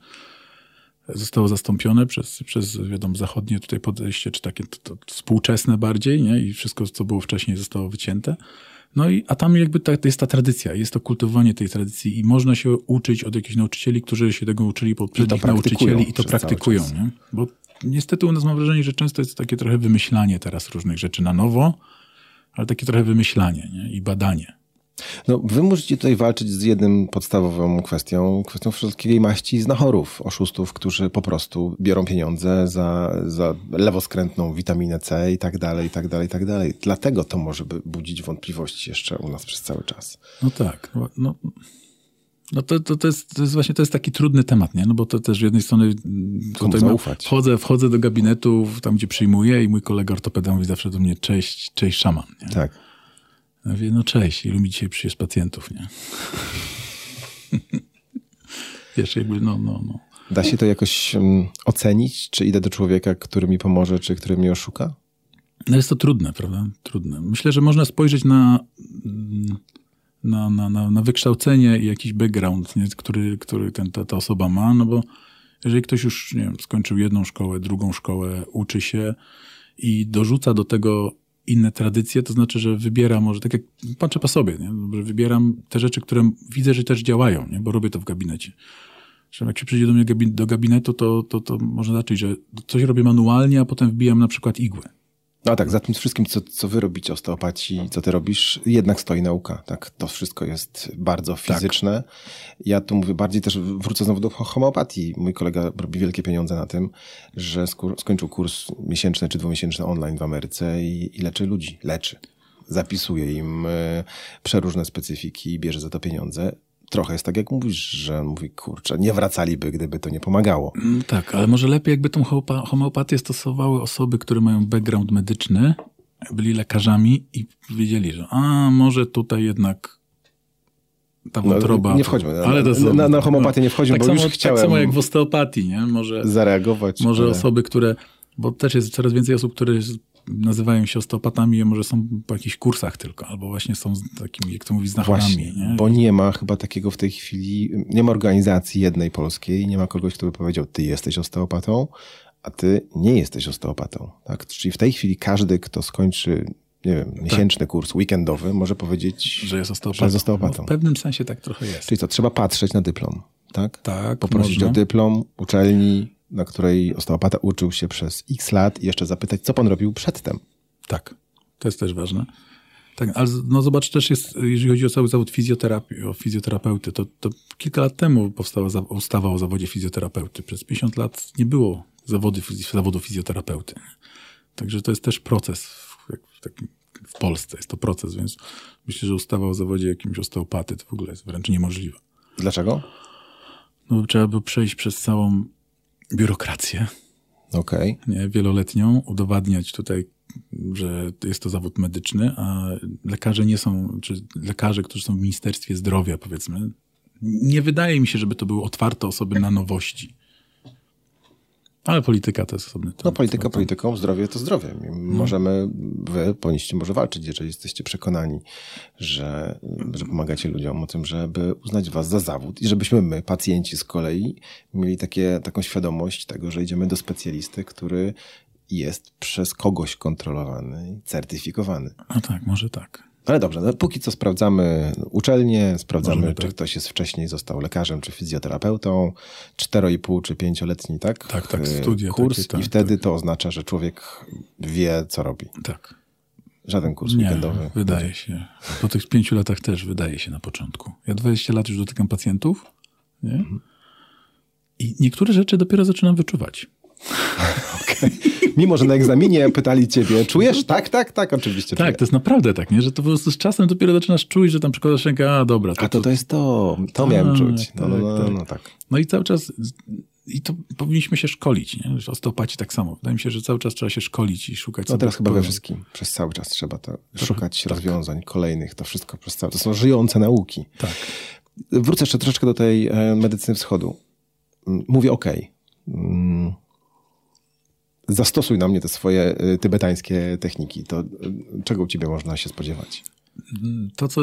Zostało zastąpione przez, przez wiadomo, zachodnie tutaj podejście, czy takie to, to współczesne bardziej, nie? I wszystko, co było wcześniej, zostało wycięte. No i, a tam jakby ta, to jest ta tradycja, jest to kultywowanie tej tradycji i można się uczyć od jakichś nauczycieli, którzy się tego uczyli poprzednich nauczycieli i to praktykują, nie? Bo niestety u nas mam wrażenie, że często jest takie trochę wymyślanie teraz różnych rzeczy na nowo, ale takie trochę wymyślanie nie? i badanie. No, wy musicie tutaj walczyć z jednym podstawową kwestią, kwestią wszelkiej maści znachorów, oszustów, którzy po prostu biorą pieniądze za, za lewoskrętną witaminę C i tak dalej, i tak dalej, i tak dalej. Dlatego to może budzić wątpliwości jeszcze u nas przez cały czas. No tak, no, no, no to, to, to, jest, to jest właśnie to jest taki trudny temat, nie? No bo to też z jednej strony mm, tutaj wchodzę, wchodzę do gabinetu, tam gdzie przyjmuję i mój kolega ortopeda mówi zawsze do mnie cześć, cześć szaman. Nie? Tak. Ja mówię, no cześć, ilu mi dzisiaj przyjdzie pacjentów, nie? Wiesz, jakby, no, no, no. Da się to jakoś um, ocenić, czy idę do człowieka, który mi pomoże, czy który mnie oszuka? No jest to trudne, prawda? Trudne. Myślę, że można spojrzeć na, na, na, na, na wykształcenie i jakiś background, nie? który, który ten, ta, ta osoba ma, no bo jeżeli ktoś już, nie wiem, skończył jedną szkołę, drugą szkołę, uczy się i dorzuca do tego inne tradycje, to znaczy, że wybiera może, tak jak patrzę po sobie, nie? że wybieram te rzeczy, które widzę, że też działają, nie? bo robię to w gabinecie. Że jak się przyjdzie do mnie do gabinetu, to, to, to można zacząć, że coś robię manualnie, a potem wbijam na przykład igłę. No tak, za tym wszystkim, co, co wy robicie, osteopaci, co ty robisz, jednak stoi nauka. Tak, to wszystko jest bardzo fizyczne. Ja tu mówię bardziej też, wrócę znowu do homeopatii. Mój kolega robi wielkie pieniądze na tym, że skończył kurs miesięczny czy dwumiesięczny online w Ameryce i, i leczy ludzi. Leczy. Zapisuje im e, przeróżne specyfiki i bierze za to pieniądze. Trochę jest tak, jak mówisz, że mówi, kurczę, nie wracaliby, gdyby to nie pomagało. Mm, Tak, ale może lepiej jakby tą homeopa- homeopatię stosowały osoby, które mają background medyczny, byli lekarzami i wiedzieli, że a może tutaj jednak ta No, wątroba... nie wchodźmy. Na- ale to na- na- homeopatię nie wchodźmy, tak bo samo, już chciałem- Tak samo jak w osteopatii, nie? Może, Zareagować. może ale- osoby, które... Bo też jest coraz więcej osób, które nazywają się osteopatami, a może są po jakichś kursach tylko, albo właśnie są z takimi, jak to mówi, znachorami, Właśnie, nie? bo nie ma chyba takiego w tej chwili, nie ma organizacji jednej polskiej, nie ma kogoś, kto by powiedział, ty jesteś osteopatą, a ty nie jesteś osteopatą. Tak? Czyli w tej chwili każdy, kto skończy, nie wiem, miesięczny kurs weekendowy, może powiedzieć, Że jest osteopatą. Że jest osteopatą. W pewnym sensie tak trochę jest. Czyli co, trzeba patrzeć na dyplom, tak? Tak, Poprosić można. o dyplom uczelni, której osteopata uczył się przez x lat i jeszcze zapytać, co pan robił przedtem. Tak, to jest też ważne. Tak, ale no zobacz, też jest, jeżeli chodzi o cały zawód fizjoterapii, o fizjoterapeuty, to, to kilka lat temu powstała za, ustawa o zawodzie fizjoterapeuty. Przez 50 lat nie było zawody, zawodu fizjoterapeuty. Także to jest też proces w, w, takim, w Polsce, jest to proces, więc myślę, że ustawa o zawodzie jakimś osteopaty to w ogóle jest wręcz niemożliwe. Dlaczego? No, trzeba by przejść przez całą biurokrację, Okej. nie, wieloletnią, udowadniać tutaj, że jest to zawód medyczny, a lekarze nie są, czy lekarze, którzy są w Ministerstwie Zdrowia, powiedzmy, nie wydaje mi się, żeby to były otwarte osoby na nowości. Ale polityka to jest osobny temat. No polityka polityką, zdrowie to zdrowie. Możemy, wy powinniście może walczyć, jeżeli jesteście przekonani, że, że pomagacie ludziom o tym, żeby uznać was za zawód i żebyśmy my, pacjenci z kolei, mieli takie, taką świadomość tego, że idziemy do specjalisty, który jest przez kogoś kontrolowany i certyfikowany. No tak, może tak. Ale dobrze, no, póki co sprawdzamy uczelnię, sprawdzamy, Możemy czy tak. ktoś jest wcześniej został lekarzem, czy fizjoterapeutą, 4,5 czy 5-letni, tak? Tak, tak, E, studia Kurs takie, tak, i wtedy to oznacza, że człowiek wie, co robi. Tak. Żaden kurs Nie, weekendowy. wydaje się. Po tych pięciu latach też wydaje się na początku. Ja 20 lat już dotykam pacjentów, nie? I niektóre rzeczy dopiero zaczynam wyczuwać. Mimo, że na egzaminie pytali ciebie, czujesz? Tak, tak, tak, oczywiście Tak, czuję. to jest naprawdę tak, nie? Że to po prostu z czasem dopiero zaczynasz czuć, że tam przykładasz rękę, a dobra. A to to jest to, to miałem Tak, czuć. No, no, no, tak, no, tak. No i cały czas, i to powinniśmy się szkolić, nie? Osteopaci tak samo. Wydaje mi się, że cały czas trzeba się szkolić i szukać No teraz chyba we wszystkim. Przez cały czas trzeba to szukać rozwiązań kolejnych. To wszystko przez cały To są żyjące nauki. Tak. Wrócę jeszcze troszeczkę do tej e, medycyny wschodu. Mm, Mówię OK. Zastosuj na mnie te swoje y, tybetańskie techniki, to y, czego u ciebie można się spodziewać? To, co,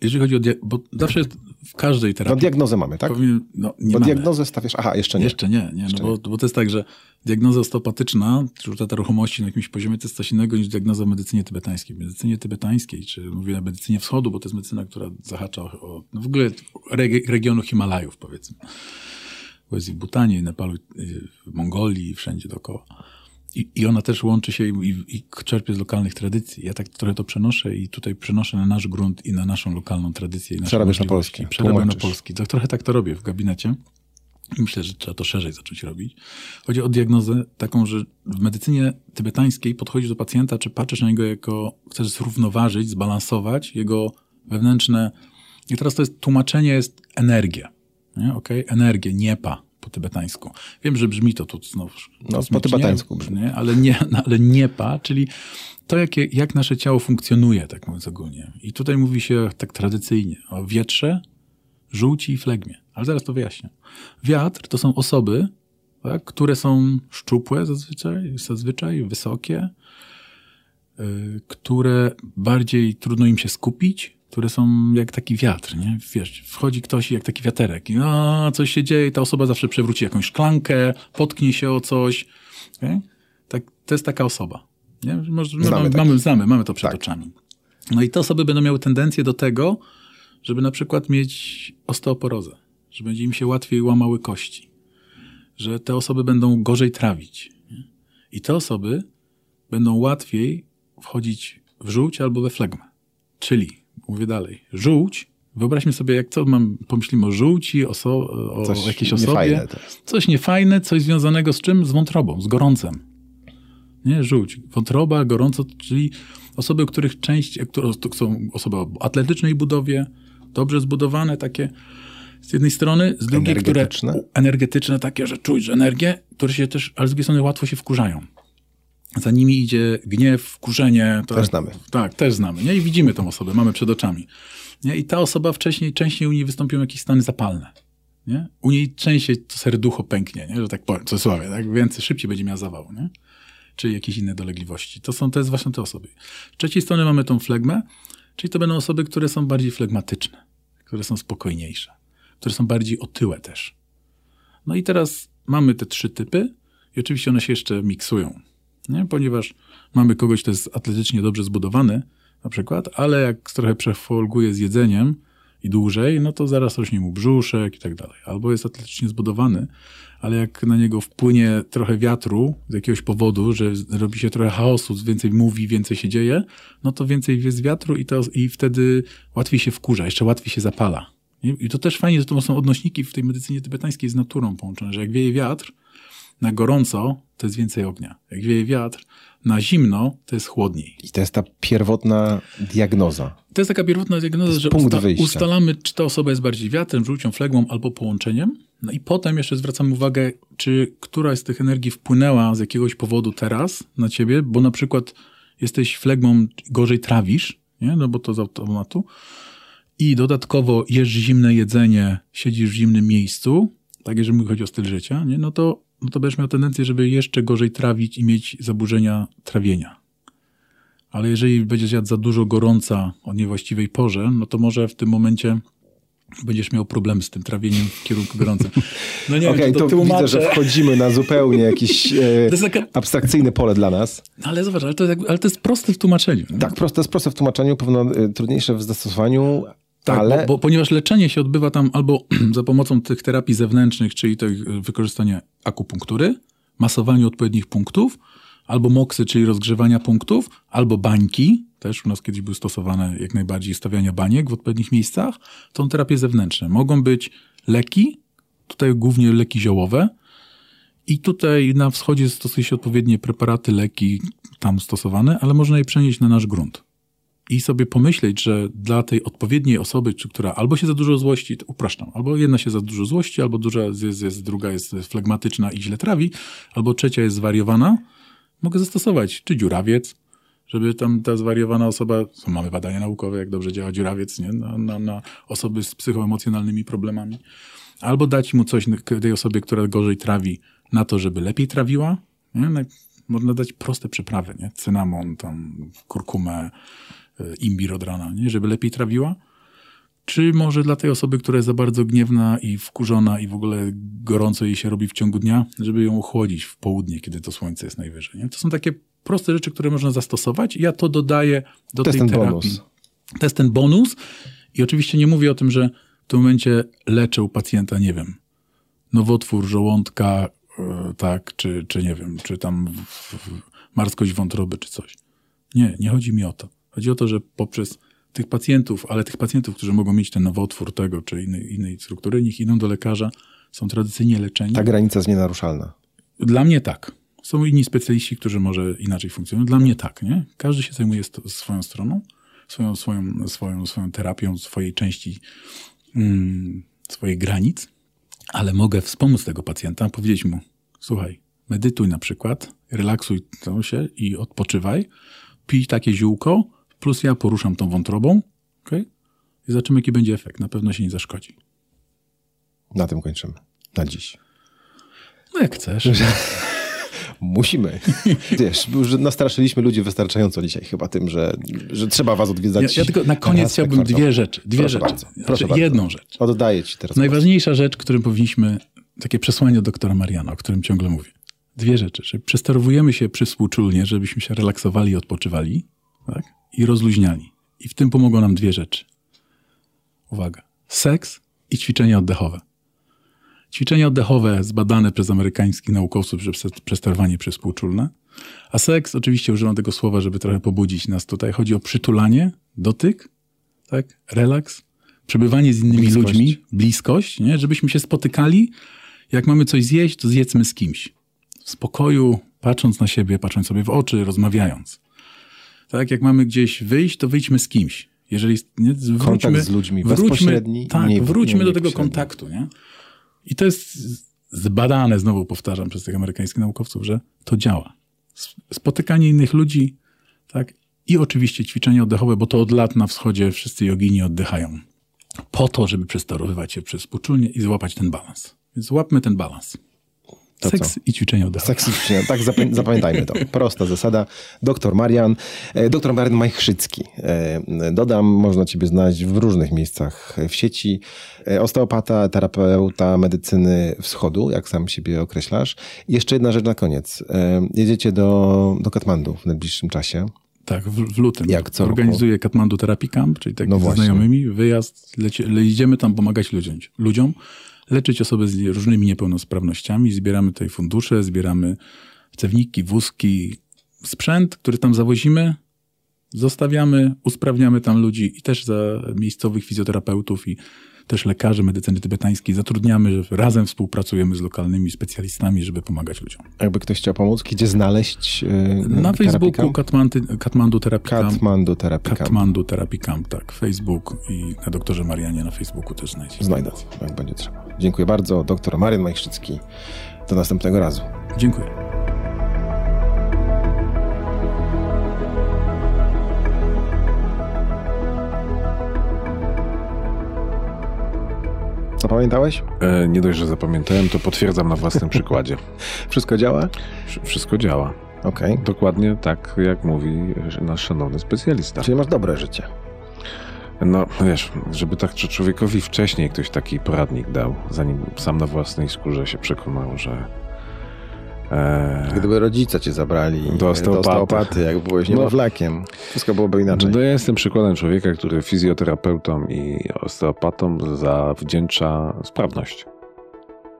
jeżeli chodzi o, bo zawsze w każdej No terapii diagnozę mamy, tak? powinien, no, nie Bo mamy. diagnozę stawiasz, aha, jeszcze nie. Jeszcze nie, nie, no bo, bo to jest tak, że diagnoza osteopatyczna, czy utrata ruchomości na jakimś poziomie, to jest coś innego niż diagnoza w medycynie tybetańskiej. W medycynie tybetańskiej, czy mówię o medycynie wschodu, bo to jest medycyna, która zahacza o, no w ogóle regi- regionu Himalajów, powiedzmy. Bo jest i w Butanie, i Nepalu, i w Mongolii, i wszędzie dookoła. I, I ona też łączy się i, i, czerpie z lokalnych tradycji. Ja tak trochę to przenoszę i tutaj przenoszę na nasz grunt i na naszą lokalną tradycję. I Przerabiasz na polski, Przerabiam na polski. To, trochę tak to robię w gabinecie. Myślę, że trzeba to szerzej zacząć robić. Chodzi o diagnozę taką, że w medycynie tybetańskiej podchodzisz do pacjenta, czy patrzysz na niego jako, chcesz zrównoważyć, zbalansować jego wewnętrzne... I teraz to jest, tłumaczenie jest energia. Nie? Okay? Energię, niepa po tybetańsku. Wiem, że brzmi to tu znowu po kosmicznie, tybetańsku brzmi. Nie? Ale, nie, no, ale niepa, czyli to, jakie, jak nasze ciało funkcjonuje, tak mówiąc ogólnie. I tutaj mówi się tak tradycyjnie o wietrze, żółci i flegmie. Ale zaraz to wyjaśnię. Wiatr to są osoby, tak, które są szczupłe zazwyczaj, zazwyczaj wysokie, y, które bardziej trudno im się skupić, które są jak taki wiatr, nie? Wiesz, wchodzi ktoś jak taki wiaterek i no, coś się dzieje, ta osoba zawsze przewróci jakąś szklankę, potknie się o coś. Okay? Tak, to jest taka osoba. Nie? Może, Znamy mamy, mamy, znamy, mamy to przed Tak. oczami. No i te osoby będą miały tendencję do tego, żeby na przykład mieć osteoporozę, że będzie im się łatwiej łamały kości, że te osoby będą gorzej trawić. Nie? I te osoby będą łatwiej wchodzić w żółć albo we flegmę. Czyli, mówię dalej, żółć, wyobraźmy sobie, jak co mam, pomyślimy o żółci, o, so, o Coś jakiejś osobie. Coś niefajne, coś związanego z czym? Z wątrobą, z gorącem. Nie, żółć. Wątroba, gorąco, czyli osoby, których część, które to są osoby o atletycznej budowie, dobrze zbudowane, takie z jednej strony, z drugiej, które Energetyczne? energetyczne, takie, że czuć że energię, które się też, ale z drugiej strony łatwo się wkurzają. Za nimi idzie gniew, wkurzenie. To, Też znamy. Tak, też znamy. Nie? I widzimy tą osobę, mamy przed oczami. Nie? I ta osoba wcześniej, częściej u niej wystąpią jakieś stany zapalne. Nie? U niej częściej to serducho pęknie, nie? że tak powiem, w cudzysłowie, tak? więcej, szybciej będzie miała zawał. Nie? Czy jakieś inne dolegliwości. To, są, to jest właśnie te osoby. Z trzeciej strony mamy tą flegmę, czyli to będą osoby, które są bardziej flegmatyczne, które są spokojniejsze, które są bardziej otyłe też. No i teraz mamy te trzy typy i oczywiście one się jeszcze miksują, nie? ponieważ mamy kogoś, kto jest atletycznie dobrze zbudowany na przykład, ale jak trochę przefolguje z jedzeniem i dłużej, no to zaraz rośnie mu brzuszek i tak dalej. Albo jest atletycznie zbudowany, ale jak na niego wpłynie trochę wiatru z jakiegoś powodu, że robi się trochę chaosu, więcej mówi, więcej się dzieje, no to więcej jest wiatru i, to, i wtedy łatwiej się wkurza, jeszcze łatwiej się zapala. I to też fajnie, że to są odnośniki w tej medycynie tybetańskiej z naturą połączone, że jak wieje wiatr, na gorąco to jest więcej ognia. Jak wieje wiatr, na zimno to jest chłodniej. I to jest ta pierwotna diagnoza. To jest taka pierwotna diagnoza, że usta- wyjścia. ustalamy, czy ta osoba jest bardziej wiatrem, żółcią, flegmą albo połączeniem. No i potem jeszcze zwracamy uwagę, czy któraś z tych energii wpłynęła z jakiegoś powodu teraz na ciebie, bo na przykład jesteś flegmą, gorzej trawisz, nie? no bo to z automatu. I dodatkowo jesz zimne jedzenie, siedzisz w zimnym miejscu, tak jeżeli chodzi o styl życia, nie? No, to, no to będziesz miał tendencję, żeby jeszcze gorzej trawić i mieć zaburzenia trawienia. Ale jeżeli będziesz jadł za dużo gorąca o niewłaściwej porze, no to może w tym momencie będziesz miał problem z tym trawieniem w kierunku gorącym. No nie Okej, wiem, to to tłumaczę. widzę, że wchodzimy na zupełnie jakieś e, taka, abstrakcyjne pole dla nas. no ale zobacz, ale to, ale to jest proste w tłumaczeniu. nie? Tak, proste, jest proste w tłumaczeniu, pewno e, trudniejsze w zastosowaniu, Tak, ale bo, bo, ponieważ leczenie się odbywa tam albo za pomocą tych terapii zewnętrznych, czyli tych y, wykorzystania akupunktury, masowaniu odpowiednich punktów, albo moksy, czyli rozgrzewania punktów, albo bańki, też u nas kiedyś były stosowane jak najbardziej stawiania baniek w odpowiednich miejscach, to są terapie zewnętrzne. Mogą być leki, tutaj głównie leki ziołowe, i tutaj na wschodzie stosuje się odpowiednie preparaty, leki tam stosowane, ale można je przenieść na nasz grunt i sobie pomyśleć, że dla tej odpowiedniej osoby, czy która albo się za dużo złości, to upraszczam, albo jedna się za dużo złości, albo duża jest, jest, druga jest flegmatyczna i źle trawi, albo trzecia jest zwariowana, mogę zastosować czy dziurawiec, żeby tam ta zwariowana osoba, mamy badania naukowe, jak dobrze działa dziurawiec nie? Na, na, na osoby z psychoemocjonalnymi problemami, albo dać mu coś tej osobie, która gorzej trawi, na to, żeby lepiej trawiła, Nie? Można dać proste przyprawy, nie? Cynamon, tam kurkumę, imbir od rana, nie? Żeby lepiej trawiła. Czy może dla tej osoby, która jest za bardzo gniewna i wkurzona i w ogóle gorąco jej się robi w ciągu dnia, żeby ją ochłodzić w południe, kiedy to słońce jest najwyżej. Nie? To są takie proste rzeczy, które można zastosować. Ja to dodaję do To tej terapii. bonus. To jest ten bonus. I oczywiście nie mówię o tym, że w tym momencie leczę u pacjenta, nie wiem, nowotwór żołądka, e, tak, czy, czy nie wiem, czy tam marskość wątroby, czy coś. Nie, nie chodzi mi o to. Chodzi o to, że poprzez tych pacjentów, ale tych pacjentów, którzy mogą mieć ten nowotwór tego, czy innej, innej struktury, niech idą do lekarza, są tradycyjnie leczeni. Ta granica jest nienaruszalna. Dla mnie tak. Są inni specjaliści, którzy może inaczej funkcjonują. Dla mnie tak, nie? Każdy się zajmuje swoją stroną, swoją, swoją, swoją, swoją terapią, swojej części, mm, swoich granic, ale mogę wspomóc tego pacjenta, powiedzieć mu, słuchaj, medytuj na przykład, relaksuj się i odpoczywaj, pij takie ziółko, plus ja poruszam tą wątrobą, okej? I zobaczymy, jaki będzie efekt. Na pewno się nie zaszkodzi. Na tym kończymy. Na dziś. No jak chcesz. Musimy. Wiesz, już nastraszyliśmy ludzi wystarczająco dzisiaj chyba tym, że, że trzeba was Ja, odwiedzać. ja tylko na koniec chciałbym dwie rzeczy. Dwie Proszę rzeczy. bardzo, Znaczy, proszę bardzo. jedną rzecz. Oddaję ci teraz. Najważniejsza rzecz, którym powinniśmy, takie przesłanie doktora Mariana, o którym ciągle mówię. Dwie rzeczy, że przesterowujemy się przyspółczulnie, żebyśmy się relaksowali i odpoczywali, tak? I rozluźniali. I w tym pomogą nam dwie rzeczy. Uwaga. Seks i ćwiczenia oddechowe. Ćwiczenia oddechowe zbadane przez amerykańskich naukowców, że prze- przesterowanie przyspółczulne. A seks, oczywiście używam tego słowa, żeby trochę pobudzić nas tutaj. Chodzi o przytulanie, dotyk, tak? relaks, przebywanie z innymi Bliskość. ludźmi, bliskość, nie? żebyśmy się spotykali. Jak mamy coś zjeść, to zjedzmy z kimś. W spokoju, patrząc na siebie, patrząc sobie w oczy, rozmawiając. Tak, jak mamy gdzieś wyjść, to wyjdźmy z kimś. Jeżeli nie, wróćmy, Kontakt z ludźmi, wróćmy, bezpośredni, tak, wróćmy do tego kontaktu, nie? I to jest zbadane, znowu powtarzam, przez tych amerykańskich naukowców, że to działa. Spotykanie innych ludzi, tak? I oczywiście ćwiczenia oddechowe, bo to od lat na wschodzie wszyscy jogini oddychają. Po to, żeby przesterowywać się przez poczulnie i złapać ten balans. Więc złapmy ten balans. To Seks co? i ćwiczenia oddechowe. Seksycznie, tak zapamię- zapamiętajmy to. Prosta zasada. Doktor Marian, e, doktor Marian Majchrzycki. E, Dodam, można ciebie znaleźć w różnych miejscach w sieci. E, Osteopata, terapeuta medycyny wschodu, jak sam siebie określasz. I jeszcze jedna rzecz na koniec. Jedziecie do, do Katmandu w najbliższym czasie. Tak, w, w lutym. Jak co roku? Organizuję Katmandu Therapy Camp, czyli tak No ze znajomymi, wyjazd, leci, le, idziemy tam pomagać ludziom, ludziom, leczyć osoby z różnymi niepełnosprawnościami, zbieramy tutaj fundusze, zbieramy cewniki, wózki, sprzęt, który tam zawozimy, zostawiamy, usprawniamy tam ludzi i też za miejscowych fizjoterapeutów i też lekarzy medycyny tybetańskiej zatrudniamy, że razem współpracujemy z lokalnymi specjalistami, żeby pomagać ludziom. Jakby ktoś chciał pomóc, gdzie znaleźć e, Na Facebooku? Katmandu, Katmandu Therapy Camp. Katmandu Therapy Camp. Katmandu Therapy Camp, tak. Facebook i na doktorze Marianie na Facebooku też znajdziecie. Znajdę, jak będzie trzeba. Dziękuję bardzo. Doktor Marian Majchrzycki. Do następnego razu. Dziękuję. Zapamiętałeś? E, nie dość, że zapamiętałem, to potwierdzam na własnym przykładzie. Wszystko działa? Wsz- Wszystko działa. Okej. Dokładnie tak, jak mówi nasz szanowny specjalista. Czyli masz dobre życie. No, wiesz, żeby tak czy człowiekowi wcześniej ktoś taki poradnik dał, zanim sam na własnej skórze się przekonał, że Gdyby rodzice cię zabrali Do do osteopaty. jak byłeś No. niemowlakiem, wszystko byłoby inaczej. No ja jestem przykładem człowieka, który fizjoterapeutą i osteopatą zawdzięcza sprawność.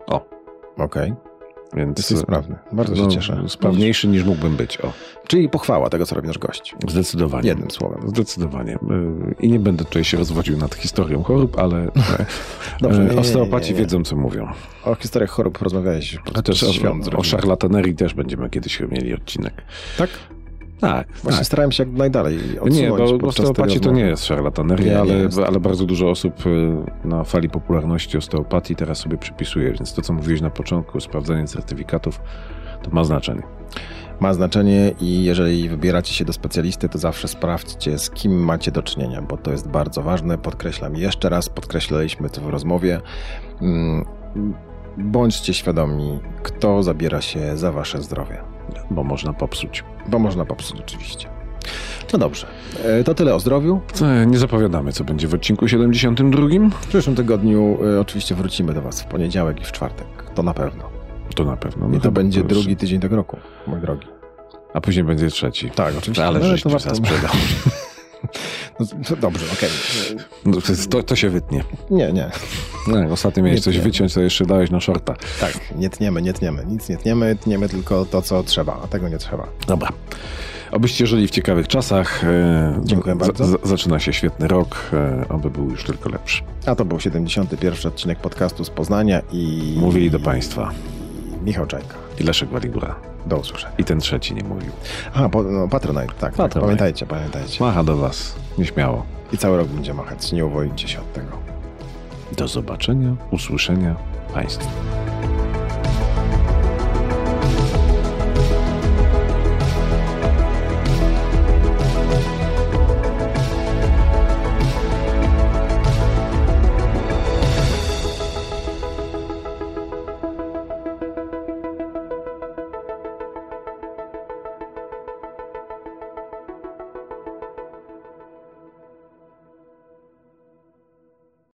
O, Okej, więc... jesteś sprawny. Bardzo się no, cieszę. Sprawniejszy niż mógłbym być, o. Czyli pochwała tego, co robi nasz gość. Zdecydowanie. Jednym słowem. Zdecydowanie. Y, I nie będę tutaj się rozwodził nad historią chorób, ale Dobrze, e, nie, nie, osteopaci nie, nie. wiedzą, co mówią. O historiach chorób porozmawiałeś A też o, o rodziną. szarlatanerii też będziemy kiedyś mieli odcinek. Tak? Tak, Właśnie tak. starałem się jak najdalej odsunąć Nie, bo tej to nie jest szarlataneria, Nie, nie ale, jest. ale bardzo dużo osób y, na fali popularności osteopatii teraz sobie przypisuje, więc to, co mówiłeś na początku, sprawdzanie certyfikatów, to ma znaczenie. Ma znaczenie i jeżeli wybieracie się do specjalisty, to zawsze sprawdźcie, z kim macie do czynienia, bo to jest bardzo ważne. Podkreślam jeszcze raz, podkreślaliśmy to w rozmowie. Mm, Bądźcie świadomi, kto zabiera się za wasze zdrowie. Bo można popsuć. Bo można popsuć oczywiście. No dobrze, e, to tyle o zdrowiu. Nie zapowiadamy, co będzie w odcinku 72. W przyszłym tygodniu e, oczywiście wrócimy do Was w poniedziałek i w czwartek. To na pewno. To na pewno. No I to będzie już- drugi tydzień tego roku, mój drogi. A później będzie trzeci. Tak, oczywiście. Ale No, żeś to warto- sprzedał. No, to dobrze, okej. No, to, to, się wytnie. Nie, nie. No, ostatnio miałeś Nie coś wyciąć, to jeszcze dałeś na shorta. Tak, nie tniemy, nie tniemy. Nic nie tniemy, tniemy tylko to, co trzeba, a tego nie trzeba. Dobra. Obyście żyli w ciekawych czasach. E, Dziękuję bardzo. zaczyna się świetny rok, e, oby był już tylko lepszy. A to był 71. odcinek podcastu z Poznania i... Mówili do Państwa. Michał Czajka. I Leszek Waligura. Do usłyszenia. I ten trzeci nie mówił. A, po, no, Patronite, tak, tak. Patronite. Pamiętajcie, pamiętajcie. Macha do Was. Nieśmiało. I cały rok będzie machać, nie uwolnijcie się od tego. Do zobaczenia, usłyszenia Państwu.